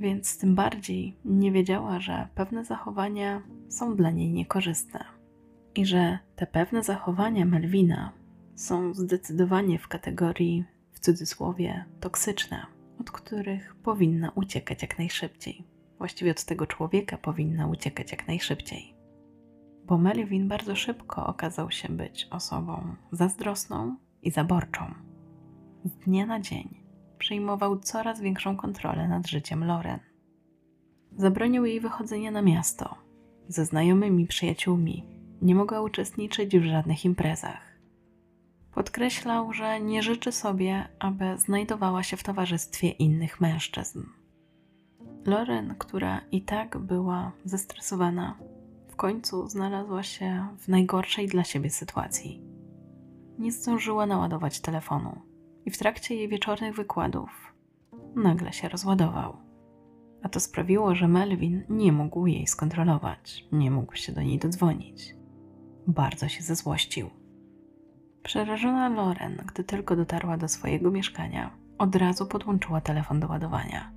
więc tym bardziej nie wiedziała, że pewne zachowania są dla niej niekorzystne i że te pewne zachowania Melwina są zdecydowanie w kategorii, w cudzysłowie, toksyczne, od których powinna uciekać jak najszybciej. Właściwie od tego człowieka powinna uciekać jak najszybciej. Bo Melvin bardzo szybko okazał się być osobą zazdrosną i zaborczą. Z dnia na dzień przejmował coraz większą kontrolę nad życiem Loren. Zabronił jej wychodzenia na miasto. Ze znajomymi przyjaciółmi nie mogła uczestniczyć w żadnych imprezach. Podkreślał, że nie życzy sobie, aby znajdowała się w towarzystwie innych mężczyzn. Loren, która i tak była zestresowana, w końcu znalazła się w najgorszej dla siebie sytuacji. Nie zdążyła naładować telefonu i w trakcie jej wieczornych wykładów nagle się rozładował. A to sprawiło, że Melvin nie mógł jej skontrolować, nie mógł się do niej dodzwonić. Bardzo się zezłościł. Przerażona Loren, gdy tylko dotarła do swojego mieszkania, od razu podłączyła telefon do ładowania.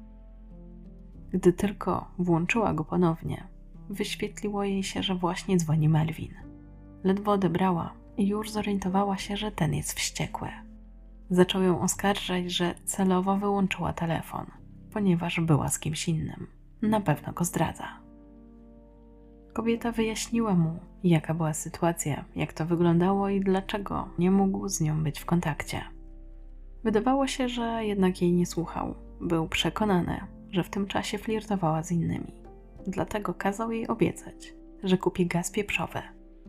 Gdy tylko włączyła go ponownie, wyświetliło jej się, że właśnie dzwoni Melvin. Ledwo odebrała i już zorientowała się, że ten jest wściekły. Zaczął ją oskarżać, że celowo wyłączyła telefon, ponieważ była z kimś innym. Na pewno go zdradza. Kobieta wyjaśniła mu, jaka była sytuacja, jak to wyglądało i dlaczego nie mógł z nią być w kontakcie. Wydawało się, że jednak jej nie słuchał. Był przekonany, że w tym czasie flirtowała z innymi. Dlatego kazał jej obiecać, że kupi gaz pieprzowy.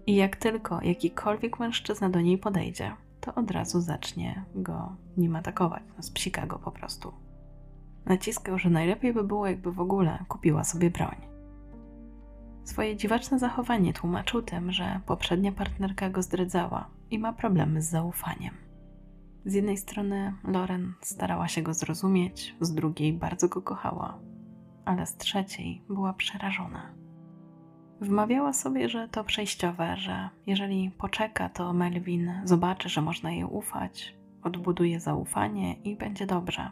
I jak tylko jakikolwiek mężczyzna do niej podejdzie, to od razu zacznie go nim atakować. No, spsika go po prostu. Naciskał, że najlepiej by było, jakby w ogóle kupiła sobie broń. Swoje dziwaczne zachowanie tłumaczył tym, że poprzednia partnerka go zdradzała i ma problemy z zaufaniem. Z jednej strony Loren starała się go zrozumieć, z drugiej bardzo go kochała, ale z trzeciej była przerażona. Wmawiała sobie, że to przejściowe, że jeżeli poczeka, to Melvin zobaczy, że można jej ufać, odbuduje zaufanie i będzie dobrze.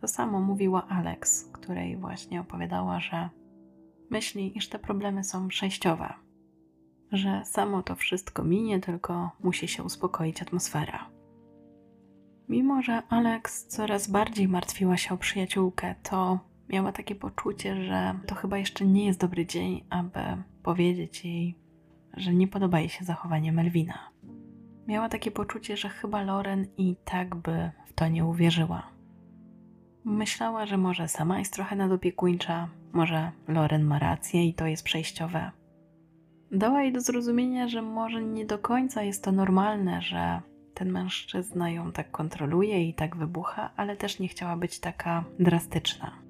To samo mówiła Alex, której właśnie opowiadała, że myśli, iż te problemy są przejściowe, że samo to wszystko minie, tylko musi się uspokoić atmosfera. Mimo, że Alex coraz bardziej martwiła się o przyjaciółkę, to miała takie poczucie, że to chyba jeszcze nie jest dobry dzień, aby powiedzieć jej, że nie podoba jej się zachowanie Melvina. Miała takie poczucie, że chyba Loren i tak by w to nie uwierzyła. Myślała, że może sama jest trochę nadopiekuńcza, może Loren ma rację i to jest przejściowe. Dała jej do zrozumienia, że może nie do końca jest to normalne, że ten mężczyzna ją tak kontroluje i tak wybucha, ale też nie chciała być taka drastyczna.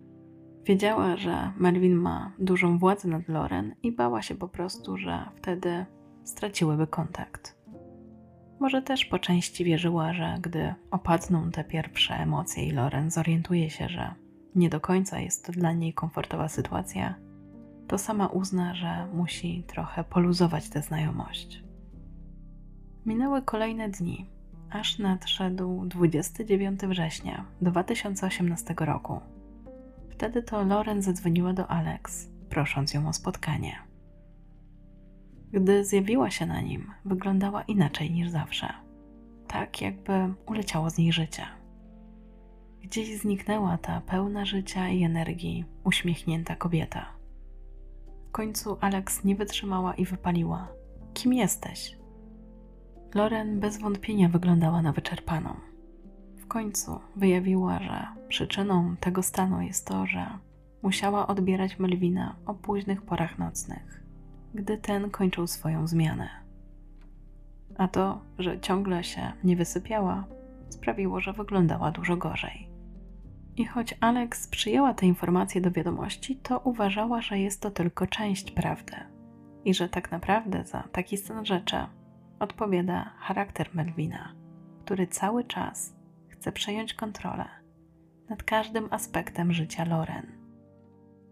Wiedziała, że Melvin ma dużą władzę nad Loren i bała się po prostu, że wtedy straciłyby kontakt. Może też po części wierzyła, że gdy opadną te pierwsze emocje i Loren zorientuje się, że nie do końca jest to dla niej komfortowa sytuacja, to sama uzna, że musi trochę poluzować tę znajomość. Minęły kolejne dni, aż nadszedł 29 września 2018 roku. Wtedy to Lauren zadzwoniła do Alex, prosząc ją o spotkanie. Gdy zjawiła się na nim, wyglądała inaczej niż zawsze. Tak, jakby uleciało z niej życie. Gdzieś zniknęła ta pełna życia i energii, uśmiechnięta kobieta. W końcu Alex nie wytrzymała i wypaliła: Kim jesteś? Loren bez wątpienia wyglądała na wyczerpaną. Końcu wyjawiła, że przyczyną tego stanu jest to, że musiała odbierać Melwina o późnych porach nocnych, gdy ten kończył swoją zmianę. A to, że ciągle się nie wysypiała, sprawiło, że wyglądała dużo gorzej. I choć Alex przyjęła te informacje do wiadomości, to uważała, że jest to tylko część prawdy i że tak naprawdę za taki stan rzeczy odpowiada charakter Melvina, który cały czas chce przejąć kontrolę nad każdym aspektem życia Loren.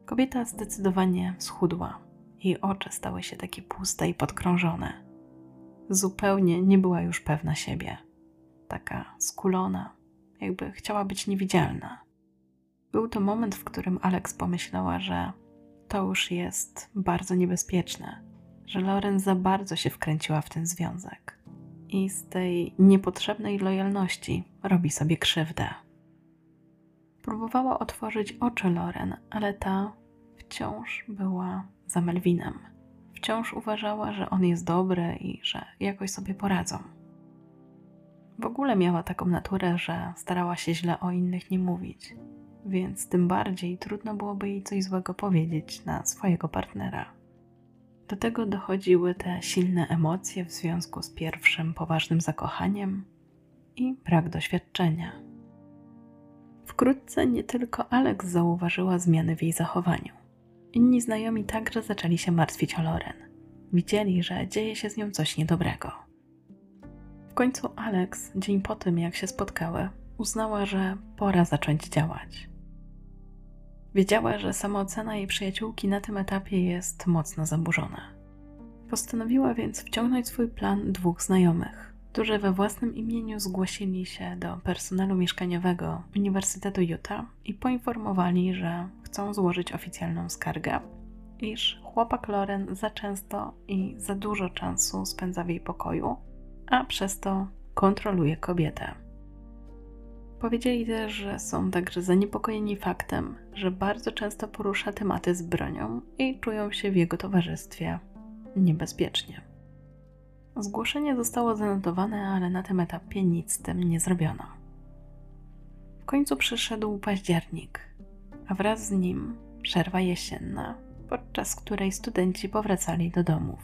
Kobieta zdecydowanie schudła. Jej oczy stały się takie puste i podkrążone. Zupełnie nie była już pewna siebie. Taka skulona, jakby chciała być niewidzialna. Był to moment, w którym Alex pomyślała, że to już jest bardzo niebezpieczne że Loren za bardzo się wkręciła w ten związek i z tej niepotrzebnej lojalności robi sobie krzywdę. Próbowała otworzyć oczy Loren, ale ta wciąż była za Melvinem. Wciąż uważała, że on jest dobry i że jakoś sobie poradzą. W ogóle miała taką naturę, że starała się źle o innych nie mówić, więc tym bardziej trudno byłoby jej coś złego powiedzieć na swojego partnera. Do tego dochodziły te silne emocje w związku z pierwszym poważnym zakochaniem i brak doświadczenia. Wkrótce nie tylko Alex zauważyła zmiany w jej zachowaniu. Inni znajomi także zaczęli się martwić o Loren. Widzieli, że dzieje się z nią coś niedobrego. W końcu Alex, dzień po tym jak się spotkały, uznała, że pora zacząć działać. Wiedziała, że samoocena jej przyjaciółki na tym etapie jest mocno zaburzona. Postanowiła więc wciągnąć swój plan dwóch znajomych, którzy we własnym imieniu zgłosili się do personelu mieszkaniowego Uniwersytetu Utah i poinformowali, że chcą złożyć oficjalną skargę, iż chłopak Loren za często i za dużo czasu spędza w jej pokoju, a przez to kontroluje kobietę. Powiedzieli też, że są także zaniepokojeni faktem, że bardzo często porusza tematy z bronią i czują się w jego towarzystwie niebezpiecznie. Zgłoszenie zostało zanotowane, ale na tym etapie nic z tym nie zrobiono. W końcu przyszedł październik, a wraz z nim przerwa jesienna, podczas której studenci powracali do domów.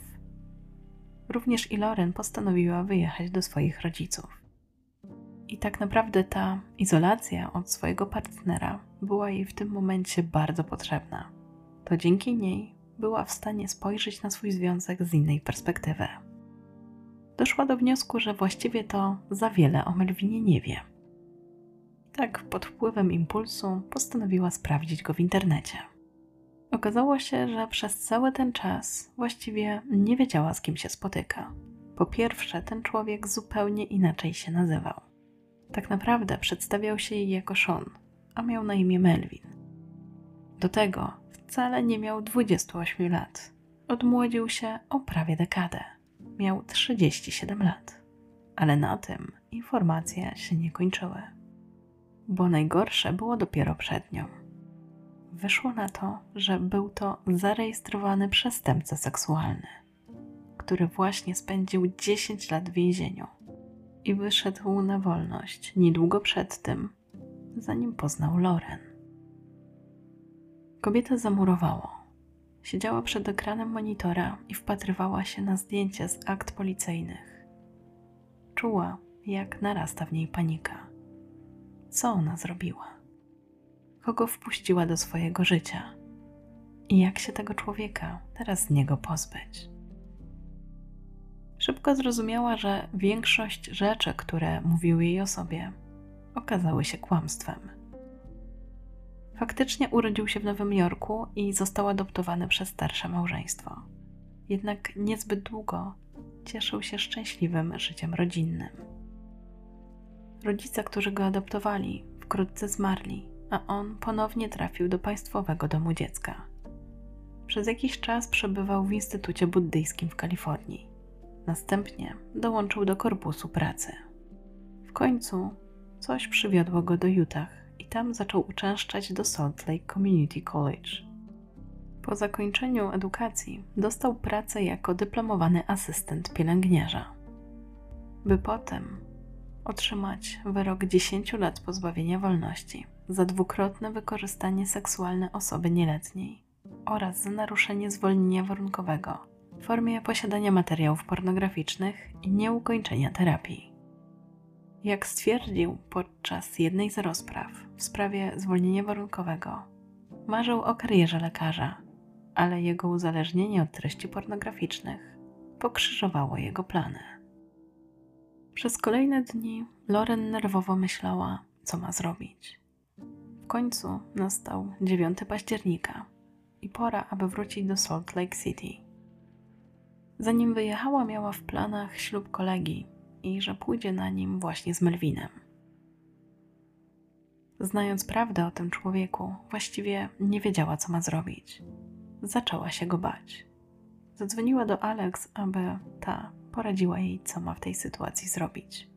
Również i Loren postanowiła wyjechać do swoich rodziców. I tak naprawdę ta izolacja od swojego partnera była jej w tym momencie bardzo potrzebna. To dzięki niej była w stanie spojrzeć na swój związek z innej perspektywy. Doszła do wniosku, że właściwie to za wiele o Melvinie nie wie. Tak, pod wpływem impulsu postanowiła sprawdzić go w internecie. Okazało się, że przez cały ten czas właściwie nie wiedziała, z kim się spotyka. Po pierwsze, ten człowiek zupełnie inaczej się nazywał. Tak naprawdę przedstawiał się jej jako Sean, a miał na imię Melvin. Do tego wcale nie miał 28 lat. Odmłodził się o prawie dekadę. Miał 37 lat. Ale na tym informacje się nie kończyły. Bo najgorsze było dopiero przed nią. Wyszło na to, że był to zarejestrowany przestępca seksualny, który właśnie spędził 10 lat w więzieniu i wyszedł na wolność niedługo przed tym, zanim poznał Loren. Kobieta zamurowało. Siedziała przed ekranem monitora i wpatrywała się na zdjęcia z akt policyjnych. Czuła, jak narasta w niej panika. Co ona zrobiła? Kogo wpuściła do swojego życia? I jak się tego człowieka teraz z niego pozbyć? Szybko zrozumiała, że większość rzeczy, które mówiły jej o sobie, okazały się kłamstwem. Faktycznie urodził się w Nowym Jorku i został adoptowany przez starsze małżeństwo. Jednak niezbyt długo cieszył się szczęśliwym życiem rodzinnym. Rodzice, którzy go adoptowali, wkrótce zmarli, a on ponownie trafił do państwowego domu dziecka. Przez jakiś czas przebywał w Instytucie Buddyjskim w Kalifornii. Następnie dołączył do korpusu pracy. W końcu coś przywiodło go do Utah i tam zaczął uczęszczać do Salt Lake Community College. Po zakończeniu edukacji dostał pracę jako dyplomowany asystent pielęgniarza, by potem otrzymać wyrok 10 lat pozbawienia wolności za dwukrotne wykorzystanie seksualne osoby nieletniej oraz za naruszenie zwolnienia warunkowego w formie posiadania materiałów pornograficznych i nieukończenia terapii. Jak stwierdził podczas jednej z rozpraw w sprawie zwolnienia warunkowego, marzył o karierze lekarza, ale jego uzależnienie od treści pornograficznych pokrzyżowało jego plany. Przez kolejne dni Loren nerwowo myślała, co ma zrobić. W końcu nastał 9 października i pora, aby wrócić do Salt Lake City. Zanim wyjechała, miała w planach ślub kolegi i że pójdzie na nim właśnie z Melvinem. Znając prawdę o tym człowieku, właściwie nie wiedziała, co ma zrobić. Zaczęła się go bać. Zadzwoniła do Alex, aby ta poradziła jej, co ma w tej sytuacji zrobić.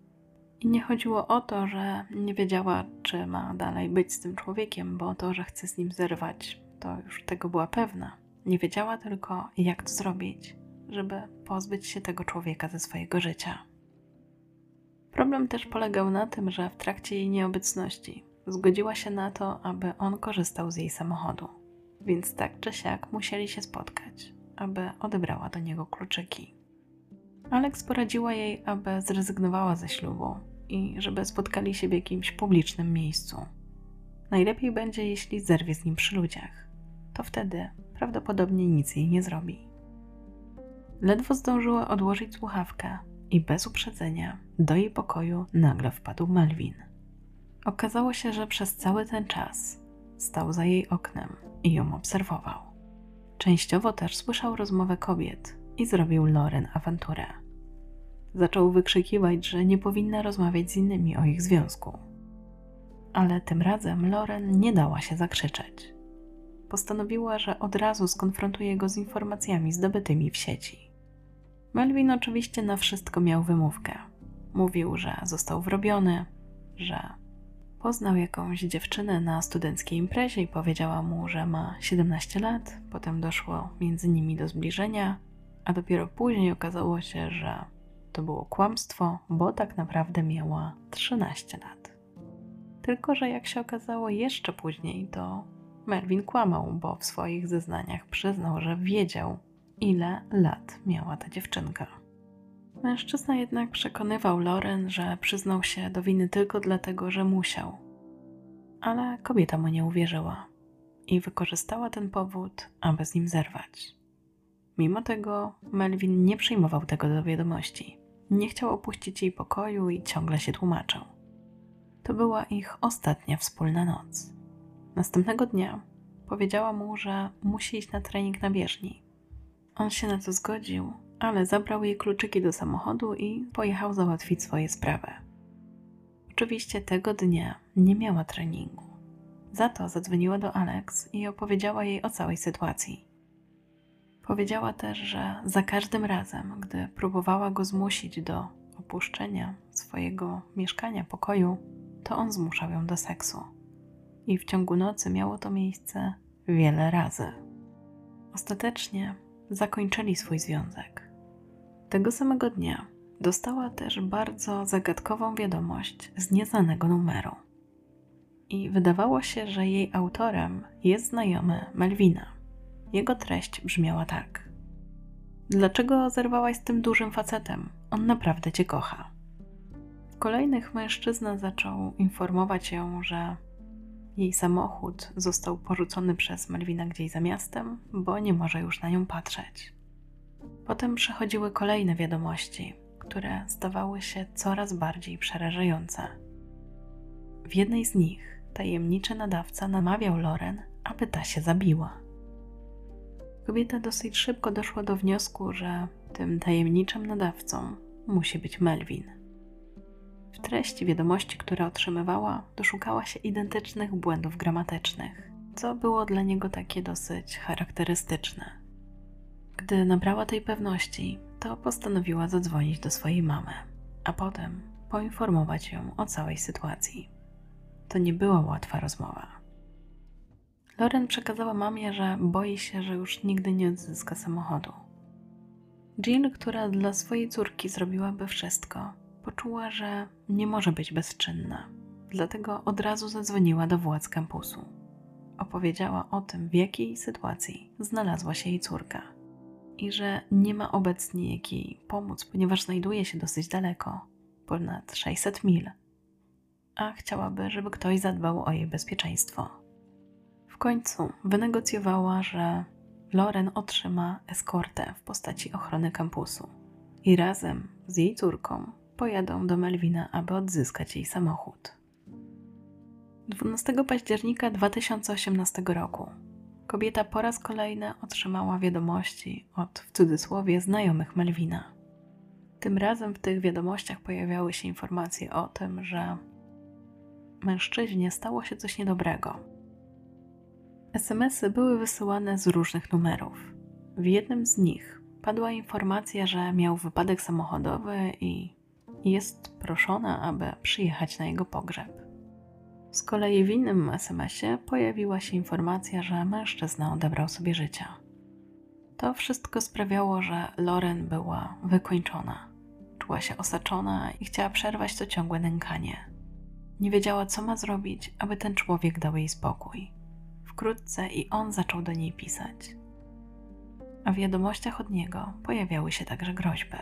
I nie chodziło o to, że nie wiedziała, czy ma dalej być z tym człowiekiem, bo to, że chce z nim zerwać, to już tego była pewna. Nie wiedziała tylko, jak to zrobić, żeby pozbyć się tego człowieka ze swojego życia. Problem też polegał na tym, że w trakcie jej nieobecności zgodziła się na to, aby on korzystał z jej samochodu, więc tak czy siak musieli się spotkać. aby odebrała do niego kluczyki. Alex poradziła jej, aby zrezygnowała ze ślubu i żeby spotkali się w jakimś publicznym miejscu. Najlepiej będzie, jeśli zerwie z nim przy ludziach. To wtedy prawdopodobnie nic jej nie zrobi. Ledwo zdążyła odłożyć słuchawkę i bez uprzedzenia do jej pokoju nagle wpadł Melvin. Okazało się, że przez cały ten czas stał za jej oknem i ją obserwował. Częściowo też słyszał rozmowę kobiet i zrobił Loren awanturę. Zaczął wykrzykiwać, że nie powinna rozmawiać z innymi o ich związku. Ale tym razem Loren nie dała się zakrzyczeć. Postanowiła, że od razu skonfrontuje go z informacjami zdobytymi w sieci. Melvin oczywiście na wszystko miał wymówkę. Mówił, że został wrobiony, że poznał jakąś dziewczynę na studenckiej imprezie i powiedziała mu, że ma 17 lat. Potem doszło między nimi do zbliżenia, a dopiero później okazało się, że to było kłamstwo, bo tak naprawdę miała 13 lat. Tylko, że jak się okazało jeszcze później, to Melvin kłamał, bo w swoich zeznaniach przyznał, że wiedział, ile lat miała ta dziewczynka. Mężczyzna jednak przekonywał Loren, że przyznał się do winy tylko dlatego, że musiał. Ale kobieta mu nie uwierzyła i wykorzystała ten powód, aby z nim zerwać. Mimo tego Melvin nie przyjmował tego do wiadomości. Nie chciał opuścić jej pokoju i ciągle się tłumaczył. To była ich ostatnia wspólna noc. Następnego dnia powiedziała mu, że musi iść na trening na bieżni. On się na to zgodził, ale zabrał jej kluczyki do samochodu i pojechał załatwić swoje sprawy. Oczywiście tego dnia nie miała treningu. Za to zadzwoniła do Alex i opowiedziała jej o całej sytuacji. Powiedziała też, że za każdym razem, gdy próbowała go zmusić do opuszczenia swojego mieszkania, pokoju, to on zmuszał ją do seksu. I w ciągu nocy miało to miejsce wiele razy. Ostatecznie zakończyli swój związek. Tego samego dnia dostała też bardzo zagadkową wiadomość z nieznanego numeru. I wydawało się, że jej autorem jest znajomy Melvina. Jego treść brzmiała tak: Dlaczego zerwałaś z tym dużym facetem? On naprawdę cię kocha. Kolejnych mężczyzna zaczął informować ją, że jej samochód został porzucony przez Melvina gdzieś za miastem, bo nie może już na nią patrzeć. Potem przychodziły kolejne wiadomości, które stawały się coraz bardziej przerażające. W jednej z nich tajemniczy nadawca namawiał Loren, aby ta się zabiła. Kobieta dosyć szybko doszła do wniosku, że tym tajemniczym nadawcą musi być Melvin. W treści wiadomości, które otrzymywała, doszukała się identycznych błędów gramatycznych, co było dla niego takie dosyć charakterystyczne. Gdy nabrała tej pewności, to postanowiła zadzwonić do swojej mamy, a potem poinformować ją o całej sytuacji. To nie była łatwa rozmowa. Loren przekazała mamie, że boi się, że już nigdy nie odzyska samochodu. Jill, która dla swojej córki zrobiłaby wszystko, poczuła, że nie może być bezczynna, dlatego od razu zadzwoniła do władz kampusu. Opowiedziała o tym, w jakiej sytuacji znalazła się jej córka i że nie ma obecnie jak jej pomóc, ponieważ znajduje się dosyć daleko ponad 600 mil a chciałaby, żeby ktoś zadbał o jej bezpieczeństwo. W końcu wynegocjowała, że Loren otrzyma eskortę w postaci ochrony kampusu i razem z jej córką pojadą do Melvina, aby odzyskać jej samochód. 12 października 2018 roku kobieta po raz kolejny otrzymała wiadomości od w cudzysłowie znajomych Melvina. Tym razem w tych wiadomościach pojawiały się informacje o tym, że mężczyźnie stało się coś niedobrego. SMSy były wysyłane z różnych numerów. W jednym z nich padła informacja, że miał wypadek samochodowy i jest proszona, aby przyjechać na jego pogrzeb. Z kolei w innym SMS-ie pojawiła się informacja, że mężczyzna odebrał sobie życie. To wszystko sprawiało, że Loren była wykończona. Czuła się osaczona i chciała przerwać to ciągłe nękanie. Nie wiedziała, co ma zrobić, aby ten człowiek dał jej spokój. Wkrótce i on zaczął do niej pisać. a w wiadomościach od niego pojawiały się także groźby.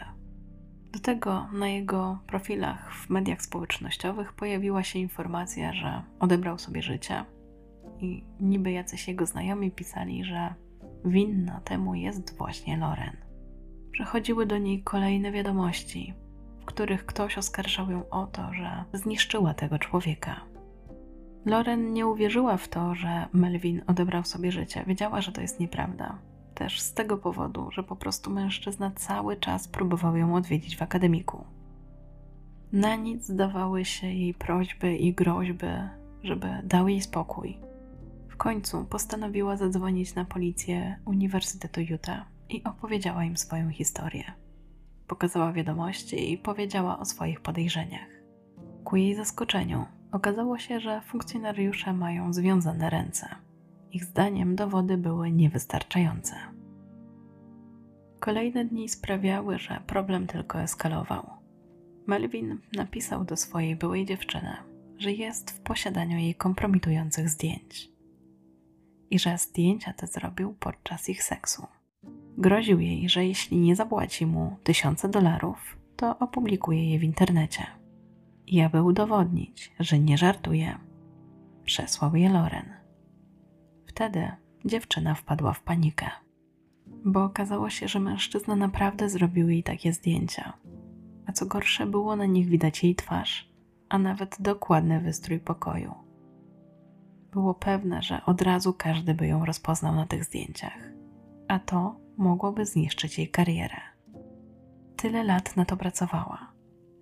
Do tego na jego profilach w mediach społecznościowych pojawiła się informacja, że odebrał sobie życie, i niby jacyś jego znajomi pisali, że winna temu jest właśnie Loren. Przechodziły do niej kolejne wiadomości, w których ktoś oskarżał ją o to, że zniszczyła tego człowieka. Loren nie uwierzyła w to, że Melvin odebrał sobie życie. Wiedziała, że to jest nieprawda. Też z tego powodu, że po prostu mężczyzna cały czas próbował ją odwiedzić w akademiku. Na nic zdawały się jej prośby i groźby, żeby dał jej spokój. W końcu postanowiła zadzwonić na policję Uniwersytetu Utah i opowiedziała im swoją historię. Pokazała wiadomości i powiedziała o swoich podejrzeniach. Ku jej zaskoczeniu okazało się, że funkcjonariusze mają związane ręce. Ich zdaniem dowody były niewystarczające. Kolejne dni sprawiały, że problem tylko eskalował. Melvin napisał do swojej byłej dziewczyny, że jest w posiadaniu jej kompromitujących zdjęć i że zdjęcia te zrobił podczas ich seksu. Groził jej, że jeśli nie zapłaci mu tysiące dolarów, to opublikuje je w internecie. I aby udowodnić, że nie żartuje, przesłał je Loren. Wtedy dziewczyna wpadła w panikę, bo okazało się, że mężczyzna naprawdę zrobił jej takie zdjęcia. A co gorsze, było na nich widać jej twarz, a nawet dokładny wystrój pokoju. Było pewne, że od razu każdy by ją rozpoznał na tych zdjęciach, a to mogłoby zniszczyć jej karierę. Tyle lat na to pracowała,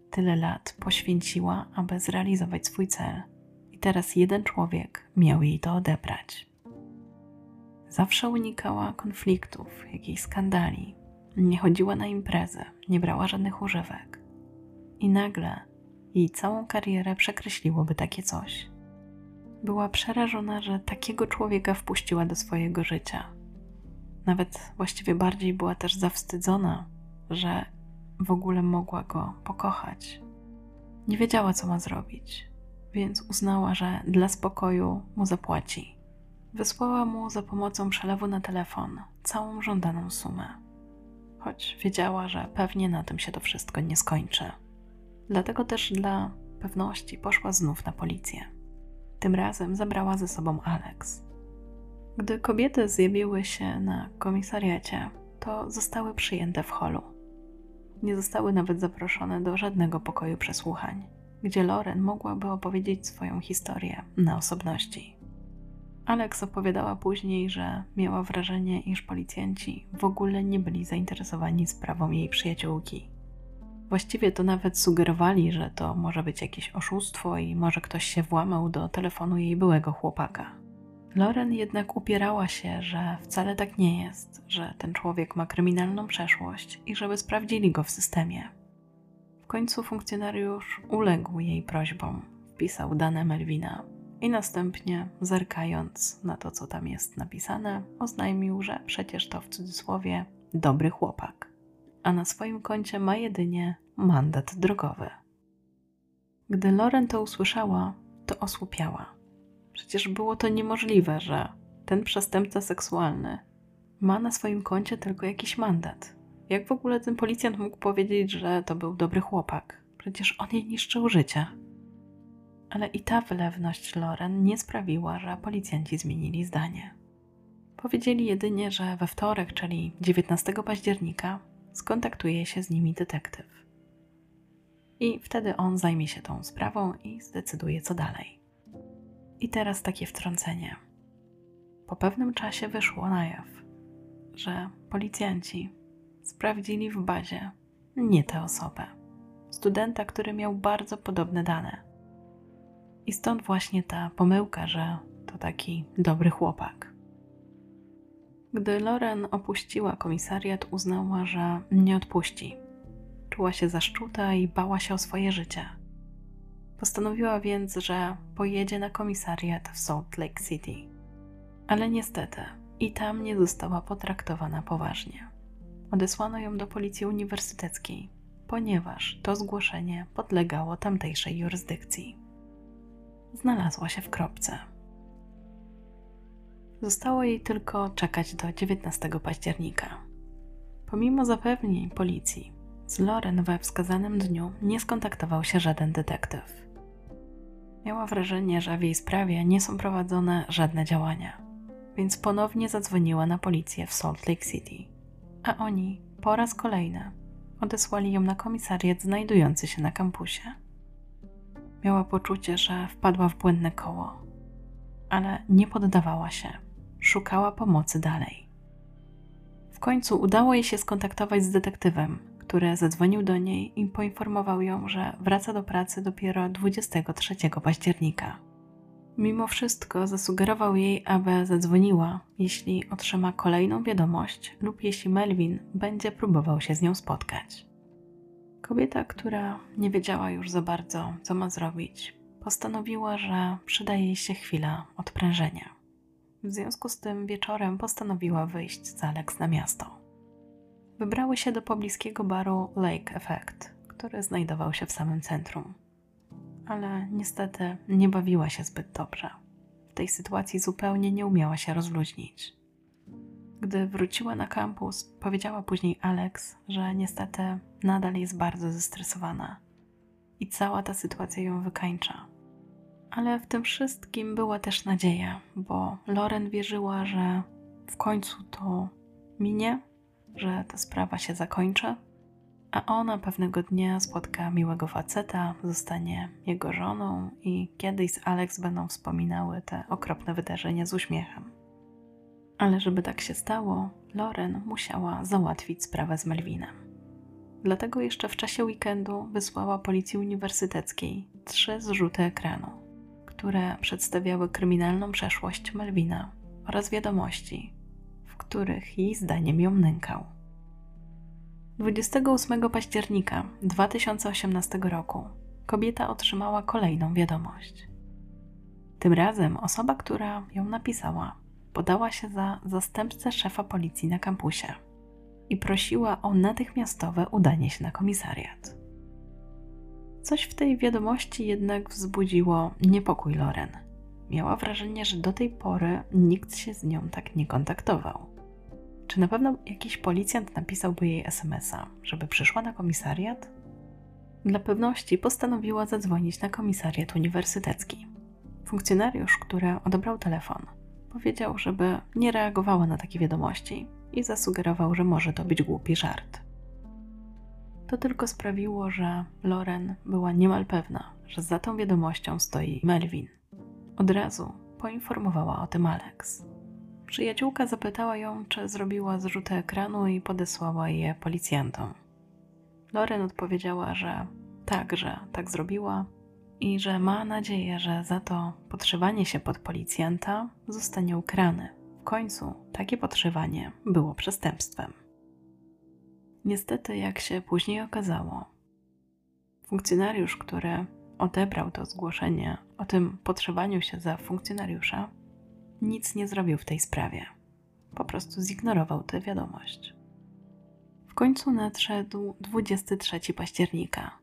tyle lat poświęciła, aby zrealizować swój cel, i teraz jeden człowiek miał jej to odebrać. Zawsze unikała konfliktów, jakichś skandali, nie chodziła na imprezy, nie brała żadnych używek. I nagle jej całą karierę przekreśliłoby takie coś. Była przerażona, że takiego człowieka wpuściła do swojego życia. Nawet właściwie bardziej była też zawstydzona, że w ogóle mogła go pokochać. Nie wiedziała, co ma zrobić, więc uznała, że dla spokoju mu zapłaci. Wysłała mu za pomocą przelewu na telefon całą żądaną sumę, choć wiedziała, że pewnie na tym się to wszystko nie skończy. Dlatego też dla pewności poszła znów na policję. Tym razem zabrała ze sobą Alex. Gdy kobiety zjawiły się na komisariacie, to zostały przyjęte w holu. Nie zostały nawet zaproszone do żadnego pokoju przesłuchań, gdzie Loren mogłaby opowiedzieć swoją historię na osobności. Alex opowiadała później, że miała wrażenie, iż policjanci w ogóle nie byli zainteresowani sprawą jej przyjaciółki Właściwie to nawet sugerowali, że to może być jakieś oszustwo i może ktoś się włamał do telefonu jej byłego chłopaka. Loren jednak upierała się, że wcale tak nie jest, że ten człowiek ma kryminalną przeszłość i żeby sprawdzili go w systemie. W końcu funkcjonariusz uległ jej prośbom, wpisał dane Melvina i następnie, zerkając na to, co tam jest napisane, oznajmił, że przecież to w cudzysłowie dobry chłopak a na swoim koncie ma jedynie mandat drogowy. Gdy Loren to usłyszała, to osłupiała. Przecież było to niemożliwe, że ten przestępca seksualny ma na swoim koncie tylko jakiś mandat. Jak w ogóle ten policjant mógł powiedzieć, że to był dobry chłopak? Przecież on jej niszczył życie. Ale i ta wylewność Loren nie sprawiła, że policjanci zmienili zdanie. Powiedzieli jedynie, że we wtorek, czyli 19 października, skontaktuje się z nimi detektyw. I wtedy on zajmie się tą sprawą i zdecyduje, co dalej. I teraz takie wtrącenie. Po pewnym czasie wyszło na jaw, że policjanci sprawdzili w bazie nie tę osobę. Studenta, który miał bardzo podobne dane. I stąd właśnie ta pomyłka, że to taki dobry chłopak. Gdy Loren opuściła komisariat, uznała, że nie odpuści. Czuła się zaszczuta i bała się o swoje życie. Postanowiła więc, że pojedzie na komisariat w Salt Lake City. Ale niestety i tam nie została potraktowana poważnie. Odesłano ją do policji uniwersyteckiej, ponieważ to zgłoszenie podlegało tamtejszej jurysdykcji. Znalazła się w kropce. Zostało jej tylko czekać do 19 października, Pomimo zapewnień policji, z Loren we wskazanym dniu nie skontaktował się żaden detektyw. Miała wrażenie, że w jej sprawie nie są prowadzone żadne działania, więc ponownie zadzwoniła na policję w Salt Lake City, a oni po raz kolejny odesłali ją na komisariat znajdujący się na kampusie. Miała poczucie, że wpadła w błędne koło, ale nie poddawała się, szukała pomocy dalej. W końcu udało jej się skontaktować z detektywem, który zadzwonił do niej i poinformował ją, że wraca do pracy dopiero 23 października. Mimo wszystko zasugerował jej, aby zadzwoniła, jeśli otrzyma kolejną wiadomość lub jeśli Melvin będzie próbował się z nią spotkać. Kobieta, która nie wiedziała już za bardzo, co ma zrobić, postanowiła, że przyda jej się chwila odprężenia. W związku z tym wieczorem postanowiła wyjść z Alex na miasto. Wybrały się do pobliskiego baru Lake Effect, który znajdował się w samym centrum. Ale niestety nie bawiła się zbyt dobrze. W tej sytuacji zupełnie nie umiała się rozluźnić. Gdy wróciła na kampus, powiedziała później Alex, że niestety nadal jest bardzo zestresowana i cała ta sytuacja ją wykańcza. Ale w tym wszystkim była też nadzieja, bo Loren wierzyła, że w końcu to minie, że ta sprawa się zakończy, a ona pewnego dnia spotka miłego faceta, zostanie jego żoną i kiedyś z Alex będą wspominały te okropne wydarzenia z uśmiechem. Ale żeby tak się stało, Loren musiała załatwić sprawę z Melvinem. Dlatego jeszcze w czasie weekendu wysłała policji uniwersyteckiej trzy zrzuty ekranu, które przedstawiały kryminalną przeszłość Melvina oraz wiadomości, w których jej zdaniem ją nękał. 28 października 2018 roku kobieta otrzymała kolejną wiadomość. Tym razem osoba, która ją napisała, podała się za zastępcę szefa policji na kampusie i prosiła o natychmiastowe udanie się na komisariat. Coś w tej wiadomości jednak wzbudziło niepokój Loren. Miała wrażenie, że do tej pory nikt się z nią tak nie kontaktował. Czy na pewno jakiś policjant napisałby jej SMS-a, żeby przyszła na komisariat? Dla pewności postanowiła zadzwonić na komisariat uniwersytecki. Funkcjonariusz, który odebrał telefon, powiedział, żeby nie reagowała na takie wiadomości i zasugerował, że może to być głupi żart. To tylko sprawiło, że Loren była niemal pewna, że za tą wiadomością stoi Melvin. Od razu poinformowała o tym Alex. Przyjaciółka zapytała ją, czy zrobiła zrzuty ekranu i podesłała je policjantom. Loren odpowiedziała, że tak, że tak zrobiła i że ma nadzieję, że za to podszywanie się pod policjanta zostanie ukrany. W końcu takie podszywanie było przestępstwem. Niestety, jak się później okazało, funkcjonariusz, który odebrał to zgłoszenie o tym podszywaniu się za funkcjonariusza, nic nie zrobił w tej sprawie. Po prostu zignorował tę wiadomość. W końcu nadszedł 23 października,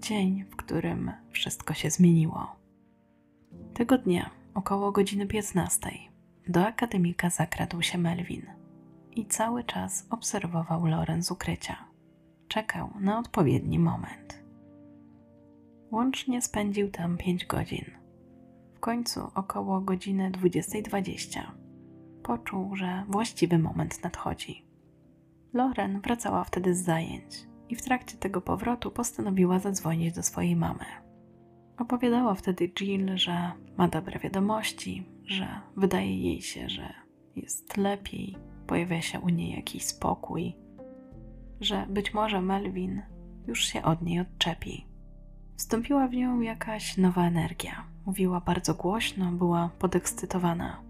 dzień, w którym wszystko się zmieniło. Tego dnia, około godziny 15, do akademika zakradł się Melvin i cały czas obserwował Loren z ukrycia. Czekał na odpowiedni moment. Łącznie spędził tam 5 godzin w końcu około godziny 20.20 poczuł, że właściwy moment nadchodzi. Loren wracała wtedy z zajęć i w trakcie tego powrotu postanowiła zadzwonić do swojej mamy. Opowiadała wtedy Jill, że ma dobre wiadomości, że wydaje jej się, że jest lepiej, pojawia się u niej jakiś spokój, że być może Melvin już się od niej odczepi. Wstąpiła w nią jakaś nowa energia Mówiła bardzo głośno, była podekscytowana.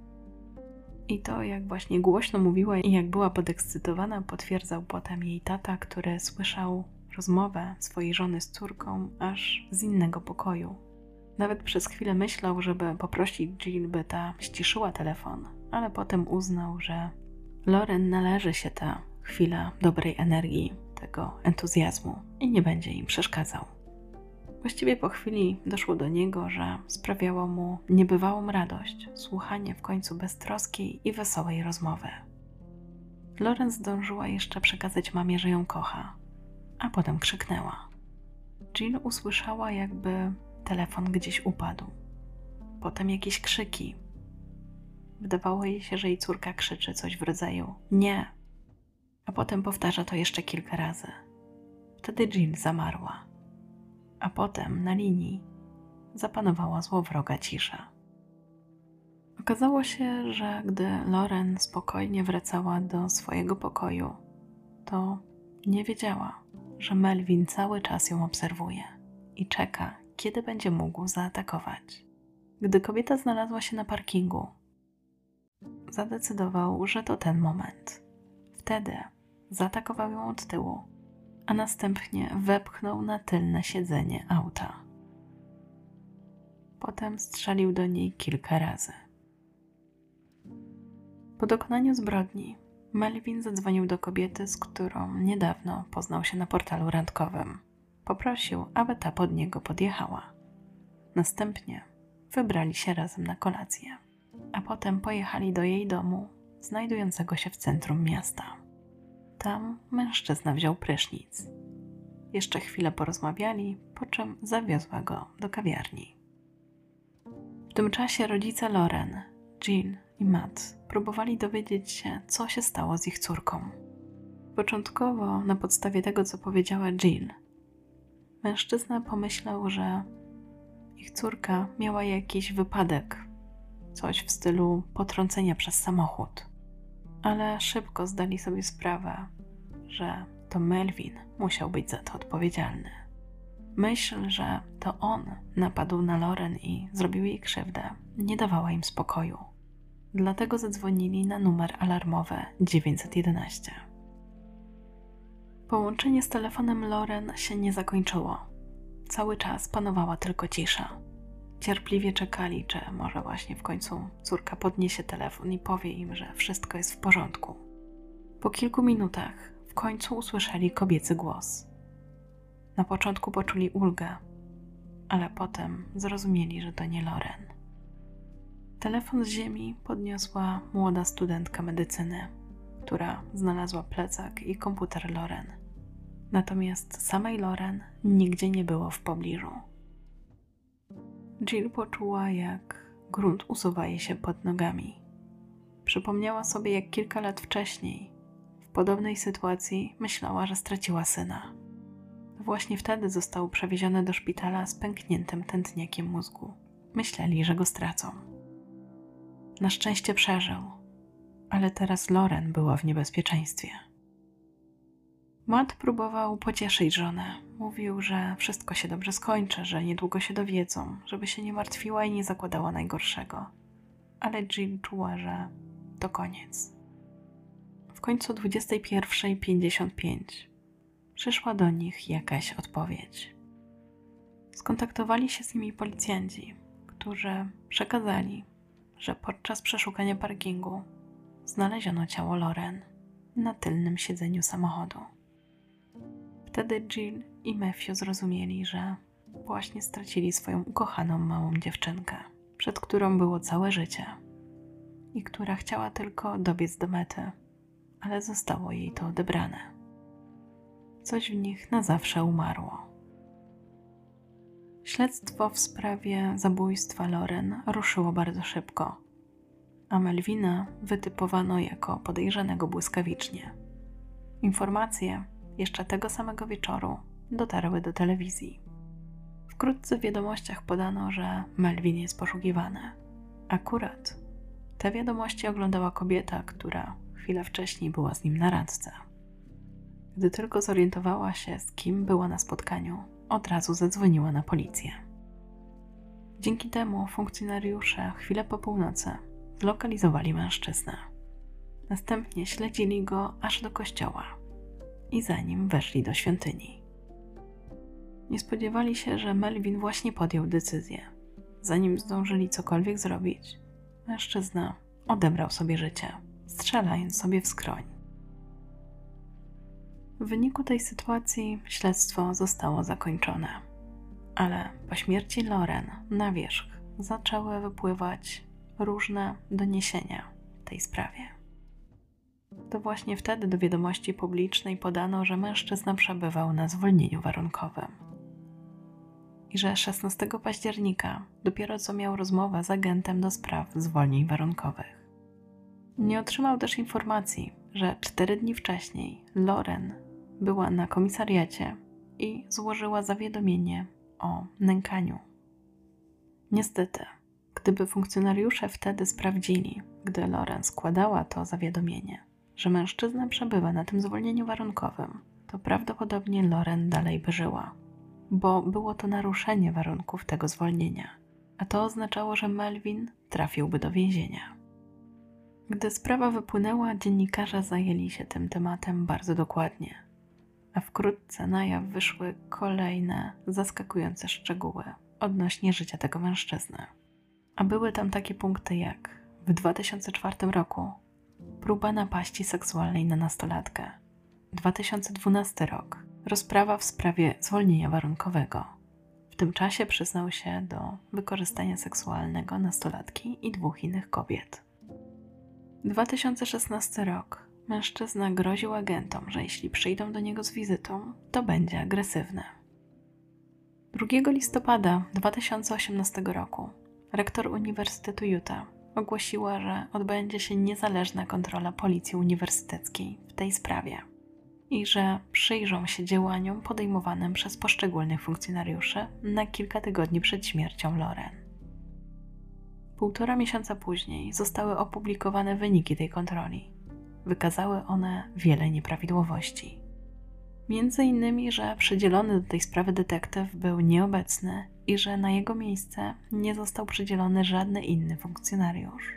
I to, jak właśnie głośno mówiła i jak była podekscytowana, potwierdzał potem jej tata, który słyszał rozmowę swojej żony z córką aż z innego pokoju. Nawet przez chwilę myślał, żeby poprosić Jill, by ta ściszyła telefon, ale potem uznał, że Loren należy się ta chwila dobrej energii, tego entuzjazmu i nie będzie im przeszkadzał. Właściwie po chwili doszło do niego, że sprawiało mu niebywałą radość słuchanie w końcu beztroskiej i wesołej rozmowy. Loren zdążyła jeszcze przekazać mamie, że ją kocha, a potem krzyknęła. Jill usłyszała, jakby telefon gdzieś upadł. Potem jakieś krzyki. Wydawało jej się, że jej córka krzyczy coś w rodzaju nie, a potem powtarza to jeszcze kilka razy. Wtedy Jill zamarła, a potem na linii zapanowała złowroga cisza. Okazało się, że gdy Loren spokojnie wracała do swojego pokoju, to nie wiedziała, że Melvin cały czas ją obserwuje i czeka, kiedy będzie mógł zaatakować. Gdy kobieta znalazła się na parkingu, zadecydował, że to ten moment. Wtedy zaatakował ją od tyłu, a następnie wepchnął na tylne siedzenie auta. Potem strzelił do niej kilka razy. Po dokonaniu zbrodni Melvin zadzwonił do kobiety, z którą niedawno poznał się na portalu randkowym. Poprosił, aby ta pod niego podjechała. Następnie wybrali się razem na kolację, a potem pojechali do jej domu, znajdującego się w centrum miasta. Tam mężczyzna wziął prysznic. Jeszcze chwilę porozmawiali, po czym zawiozła go do kawiarni. W tym czasie rodzice Loren, Jill i Matt próbowali dowiedzieć się, co się stało z ich córką. Początkowo, na podstawie tego, co powiedziała Jill, mężczyzna pomyślał, że ich córka miała jakiś wypadek, coś w stylu potrącenia przez samochód. Ale szybko zdali sobie sprawę, że to Melvin musiał być za to odpowiedzialny. Myśl, że to on napadł na Loren i zrobił jej krzywdę, nie dawała im spokoju dlatego zadzwonili na numer alarmowy 911. Połączenie z telefonem Loren się nie zakończyło. Cały czas panowała tylko cisza. Cierpliwie czekali, czy może właśnie w końcu córka podniesie telefon i powie im, że wszystko jest w porządku. Po kilku minutach w końcu usłyszeli kobiecy głos. Na początku poczuli ulgę, ale potem zrozumieli, że to nie Loren. Telefon z ziemi podniosła młoda studentka medycyny, która znalazła plecak i komputer Loren. Natomiast samej Loren nigdzie nie było w pobliżu. Jill poczuła, jak grunt usuwa jej się pod nogami. Przypomniała sobie, jak kilka lat wcześniej, w podobnej sytuacji, myślała, że straciła syna. Właśnie wtedy został przewieziony do szpitala z pękniętym tętniakiem mózgu. Myśleli, że go stracą. Na szczęście przeżył, ale teraz Loren była w niebezpieczeństwie. Matt próbował pocieszyć żonę. Mówił, że wszystko się dobrze skończy, że niedługo się dowiedzą, żeby się nie martwiła i nie zakładała najgorszego. Ale Jill czuła, że to koniec. W końcu 21.55 przyszła do nich jakaś odpowiedź. Skontaktowali się z nimi policjanci, którzy przekazali, że podczas przeszukania parkingu znaleziono ciało Loren na tylnym siedzeniu samochodu. Wtedy Jill i Matthew zrozumieli, że właśnie stracili swoją ukochaną małą dziewczynkę, przed którą było całe życie i która chciała tylko dobiec do mety, ale zostało jej to odebrane. Coś w nich na zawsze umarło. Śledztwo w sprawie zabójstwa Loren ruszyło bardzo szybko, a Melvina wytypowano jako podejrzanego błyskawicznie. Informacje jeszcze tego samego wieczoru dotarły do telewizji. Wkrótce w wiadomościach podano, że Melvin jest poszukiwany. Akurat te wiadomości oglądała kobieta, która chwilę wcześniej była z nim na randce. Gdy tylko zorientowała się, z kim była na spotkaniu, od razu zadzwoniła na policję. Dzięki temu funkcjonariusze chwilę po północy zlokalizowali mężczyznę. Następnie śledzili go aż do kościoła i zanim weszli do świątyni. Nie spodziewali się, że Melvin właśnie podjął decyzję. Zanim zdążyli cokolwiek zrobić, mężczyzna odebrał sobie życie, strzelając sobie w skroń. W wyniku tej sytuacji śledztwo zostało zakończone, ale po śmierci Loren na wierzch zaczęły wypływać różne doniesienia w tej sprawie. To właśnie wtedy do wiadomości publicznej podano, że mężczyzna przebywał na zwolnieniu warunkowym. I że 16 października dopiero co miał rozmowę z agentem do spraw zwolnień warunkowych. Nie otrzymał też informacji, że cztery dni wcześniej Loren była na komisariacie i złożyła zawiadomienie o nękaniu. Niestety, gdyby funkcjonariusze wtedy sprawdzili, gdy Loren składała to zawiadomienie, że mężczyzna przebywa na tym zwolnieniu warunkowym, to prawdopodobnie Loren dalej by żyła, bo było to naruszenie warunków tego zwolnienia, a to oznaczało, że Melvin trafiłby do więzienia. Gdy sprawa wypłynęła, dziennikarze zajęli się tym tematem bardzo dokładnie, a wkrótce na jaw wyszły kolejne zaskakujące szczegóły odnośnie życia tego mężczyzny. A były tam takie punkty jak w 2004 roku próba napaści seksualnej na nastolatkę, 2012 rok rozprawa w sprawie zwolnienia warunkowego. W tym czasie przyznał się do wykorzystania seksualnego nastolatki i dwóch innych kobiet. 2016 rok. Mężczyzna groził agentom, że jeśli przyjdą do niego z wizytą, to będzie agresywny. 2 listopada 2018 roku rektor Uniwersytetu Utah ogłosiła, że odbędzie się niezależna kontrola Policji Uniwersyteckiej w tej sprawie i że przyjrzą się działaniom podejmowanym przez poszczególnych funkcjonariuszy na kilka tygodni przed śmiercią Loren. Półtora miesiąca później zostały opublikowane wyniki tej kontroli. Wykazały one wiele nieprawidłowości. Między innymi, że przydzielony do tej sprawy detektyw był nieobecny i że na jego miejsce nie został przydzielony żadny inny funkcjonariusz.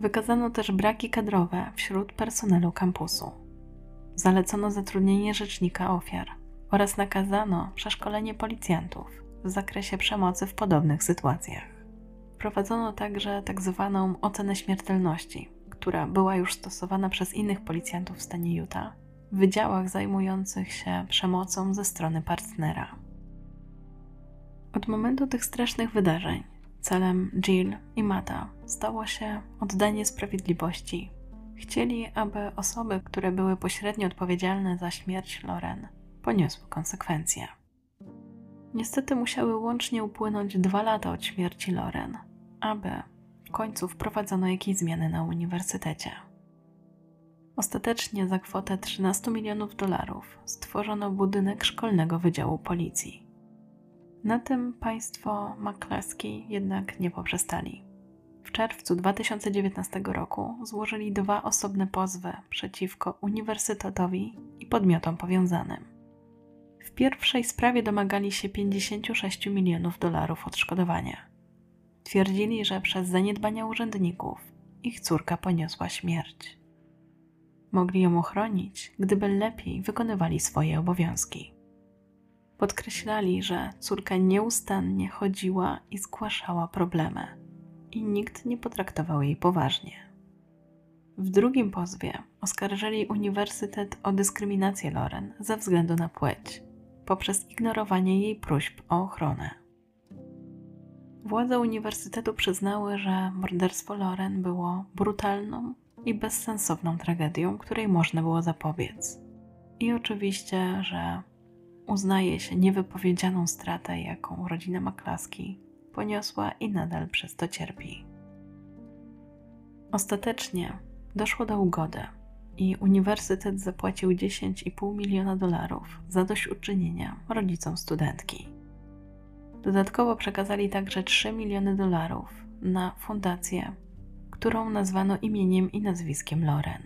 Wykazano też braki kadrowe wśród personelu kampusu. Zalecono zatrudnienie rzecznika ofiar oraz nakazano przeszkolenie policjantów w zakresie przemocy w podobnych sytuacjach. Prowadzono także tzw. Tak ocenę śmiertelności, która była już stosowana przez innych policjantów w stanie Utah w wydziałach zajmujących się przemocą ze strony partnera. Od momentu tych strasznych wydarzeń celem Jill i Mata stało się oddanie sprawiedliwości. Chcieli, aby osoby, które były pośrednio odpowiedzialne za śmierć Loren, poniosły konsekwencje. Niestety musiały łącznie upłynąć dwa lata od śmierci Loren, aby w końcu wprowadzono jakieś zmiany na uniwersytecie. Ostatecznie za kwotę 13 milionów dolarów stworzono budynek szkolnego wydziału policji. Na tym państwo McCluskey jednak nie poprzestali. W czerwcu 2019 roku złożyli dwa osobne pozwy przeciwko uniwersytetowi i podmiotom powiązanym. W pierwszej sprawie domagali się 56 milionów dolarów odszkodowania. Twierdzili, że przez zaniedbania urzędników ich córka poniosła śmierć. Mogli ją ochronić, gdyby lepiej wykonywali swoje obowiązki. Podkreślali, że córka nieustannie chodziła i zgłaszała problemy, i nikt nie potraktował jej poważnie. W drugim pozwie oskarżyli Uniwersytet o dyskryminację Loren ze względu na płeć, poprzez ignorowanie jej próśb o ochronę. Władze uniwersytetu przyznały, że morderstwo Loren było brutalną i bezsensowną tragedią, której można było zapobiec. I oczywiście, że uznaje się niewypowiedzianą stratę, jaką rodzina Maklaski poniosła i nadal przez to cierpi. Ostatecznie doszło do ugody i uniwersytet zapłacił 10,5 miliona dolarów za dośćuczynienia rodzicom studentki. Dodatkowo przekazali także 3 miliony dolarów na fundację którą nazwano imieniem i nazwiskiem Loren.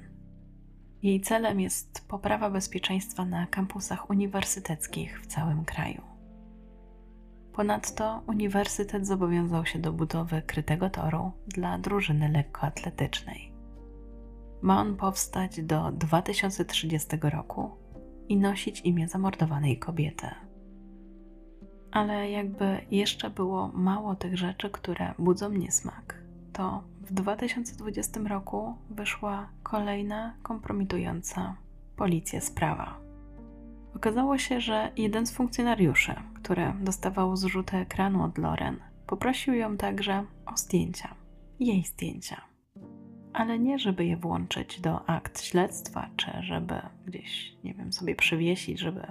Jej celem jest poprawa bezpieczeństwa na kampusach uniwersyteckich w całym kraju. Ponadto uniwersytet zobowiązał się do budowy krytego toru dla drużyny lekkoatletycznej. Ma on powstać do 2030 roku i nosić imię zamordowanej kobiety. Ale jakby jeszcze było mało tych rzeczy, które budzą niesmak to w 2020 roku wyszła kolejna kompromitująca policję sprawa. Okazało się, że jeden z funkcjonariuszy, który dostawał zrzuty ekranu od Loren, poprosił ją także o zdjęcia, jej zdjęcia. ale nie żeby je włączyć do akt śledztwa, czy żeby gdzieś, nie wiem, sobie przywiesić, żeby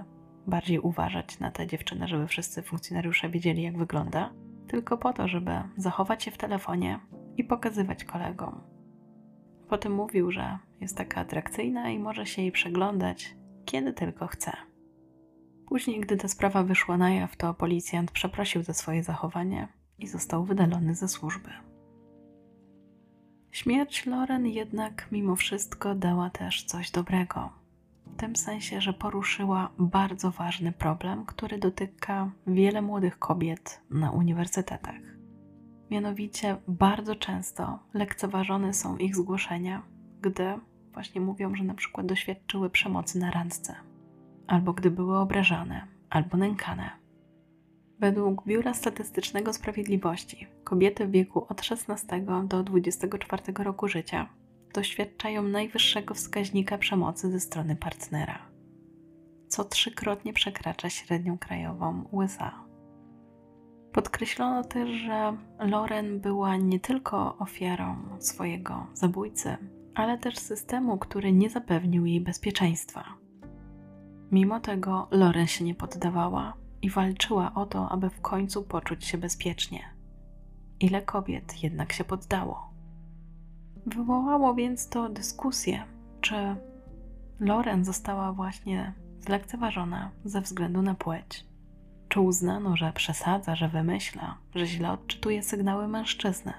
bardziej uważać na tę dziewczynę, żeby wszyscy funkcjonariusze wiedzieli, jak wygląda, tylko po to, żeby zachować się w telefonie i pokazywać kolegom. Potem mówił, że jest taka atrakcyjna i może się jej przeglądać, kiedy tylko chce. Później, gdy ta sprawa wyszła na jaw, to policjant przeprosił za swoje zachowanie i został wydalony ze służby. Śmierć Loren jednak mimo wszystko dała też coś dobrego. W tym sensie, że poruszyła bardzo ważny problem, który dotyka wiele młodych kobiet na uniwersytetach. Mianowicie bardzo często lekceważone są ich zgłoszenia, gdy właśnie mówią, że na przykład doświadczyły przemocy na randce, albo gdy były obrażane, albo nękane. Według Biura Statystycznego Sprawiedliwości kobiety w wieku od 16 do 24 roku życia doświadczają najwyższego wskaźnika przemocy ze strony partnera, co trzykrotnie przekracza średnią krajową USA. Podkreślono też, że Loren była nie tylko ofiarą swojego zabójcy, ale też systemu, który nie zapewnił jej bezpieczeństwa. Mimo tego Loren się nie poddawała i walczyła o to, aby w końcu poczuć się bezpiecznie. Ile kobiet jednak się poddało? Wywołało więc to dyskusję, czy Loren została właśnie zlekceważona ze względu na płeć. Czy uznano, że przesadza, że wymyśla, że źle odczytuje sygnały mężczyzny?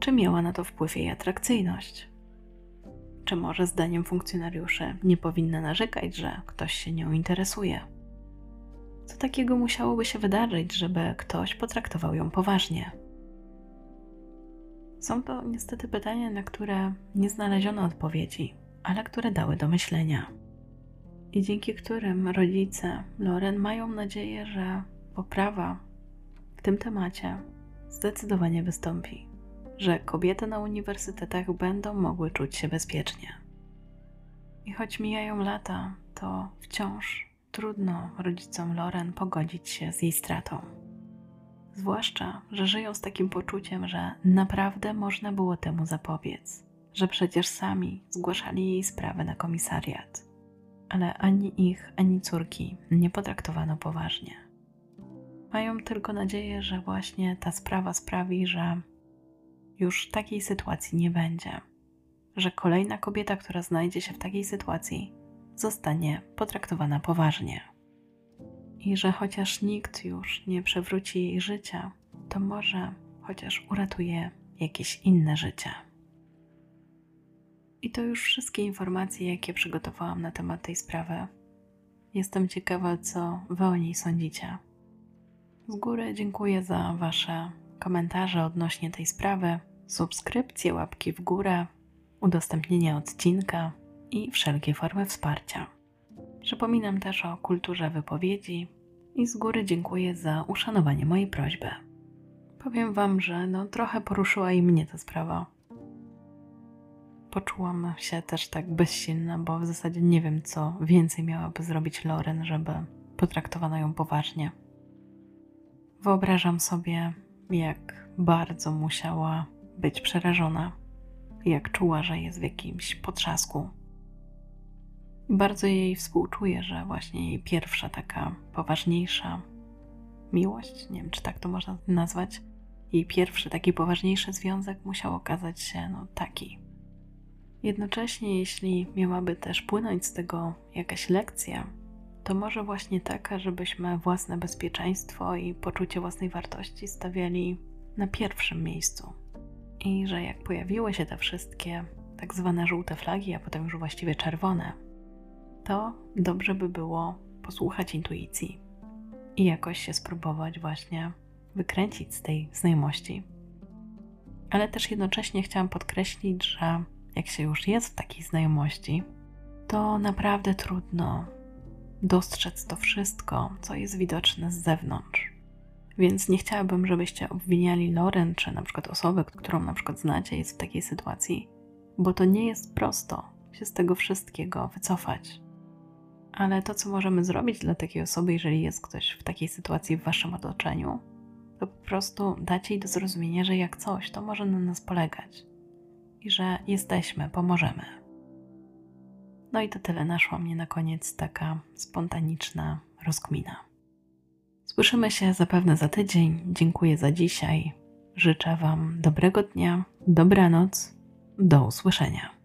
Czy miała na to wpływ jej atrakcyjność? Czy może zdaniem funkcjonariuszy nie powinna narzekać, że ktoś się nią interesuje? Co takiego musiałoby się wydarzyć, żeby ktoś potraktował ją poważnie? Są to niestety pytania, na które nie znaleziono odpowiedzi, ale które dały do myślenia. I dzięki którym rodzice Loren mają nadzieję, że poprawa w tym temacie zdecydowanie wystąpi, że kobiety na uniwersytetach będą mogły czuć się bezpiecznie. I choć mijają lata, to wciąż trudno rodzicom Loren pogodzić się z jej stratą. Zwłaszcza, że żyją z takim poczuciem, że naprawdę można było temu zapobiec, że przecież sami zgłaszali jej sprawę na komisariat, ale ani ich, ani córki nie potraktowano poważnie. Mają tylko nadzieję, że właśnie ta sprawa sprawi, że już takiej sytuacji nie będzie, że kolejna kobieta, która znajdzie się w takiej sytuacji, zostanie potraktowana poważnie i że chociaż nikt już nie przewróci jej życia, to może chociaż uratuje jakieś inne życie. I to już wszystkie informacje, jakie przygotowałam na temat tej sprawy. Jestem ciekawa, co Wy o niej sądzicie. Z góry dziękuję za Wasze komentarze odnośnie tej sprawy, subskrypcje, łapki w górę, udostępnienie odcinka i wszelkie formy wsparcia. Przypominam też o kulturze wypowiedzi i z góry dziękuję za uszanowanie mojej prośby. Powiem Wam, że no, trochę poruszyła i mnie ta sprawa. Poczułam się też tak bezsilna, bo w zasadzie nie wiem, co więcej miałaby zrobić Loren, żeby potraktowano ją poważnie. Wyobrażam sobie, jak bardzo musiała być przerażona, jak czuła, że jest w jakimś potrzasku bardzo jej współczuję, że właśnie jej pierwsza taka poważniejsza miłość, nie wiem czy tak to można nazwać, jej pierwszy taki poważniejszy związek musiał okazać się no, taki. Jednocześnie, jeśli miałaby też płynąć z tego jakaś lekcja, to może właśnie taka, żebyśmy własne bezpieczeństwo i poczucie własnej wartości stawiali na pierwszym miejscu. I że jak pojawiły się te wszystkie tak zwane żółte flagi, a potem już właściwie czerwone, to dobrze by było posłuchać intuicji i jakoś się spróbować właśnie wykręcić z tej znajomości. Ale też jednocześnie chciałam podkreślić, że jak się już jest w takiej znajomości, to naprawdę trudno dostrzec to wszystko, co jest widoczne z zewnątrz. Więc nie chciałabym, żebyście obwiniali Loren, czy na przykład osobę, którą na przykład znacie, jest w takiej sytuacji, bo to nie jest prosto się z tego wszystkiego wycofać. Ale to, co możemy zrobić dla takiej osoby, jeżeli jest ktoś w takiej sytuacji w waszym otoczeniu, to po prostu dać jej do zrozumienia, że jak coś, to może na nas polegać. I że jesteśmy, pomożemy. No i to tyle. Naszła mnie na koniec taka spontaniczna rozkmina. Słyszymy się zapewne za tydzień. Dziękuję za dzisiaj. Życzę Wam dobrego dnia, dobranoc. Do usłyszenia.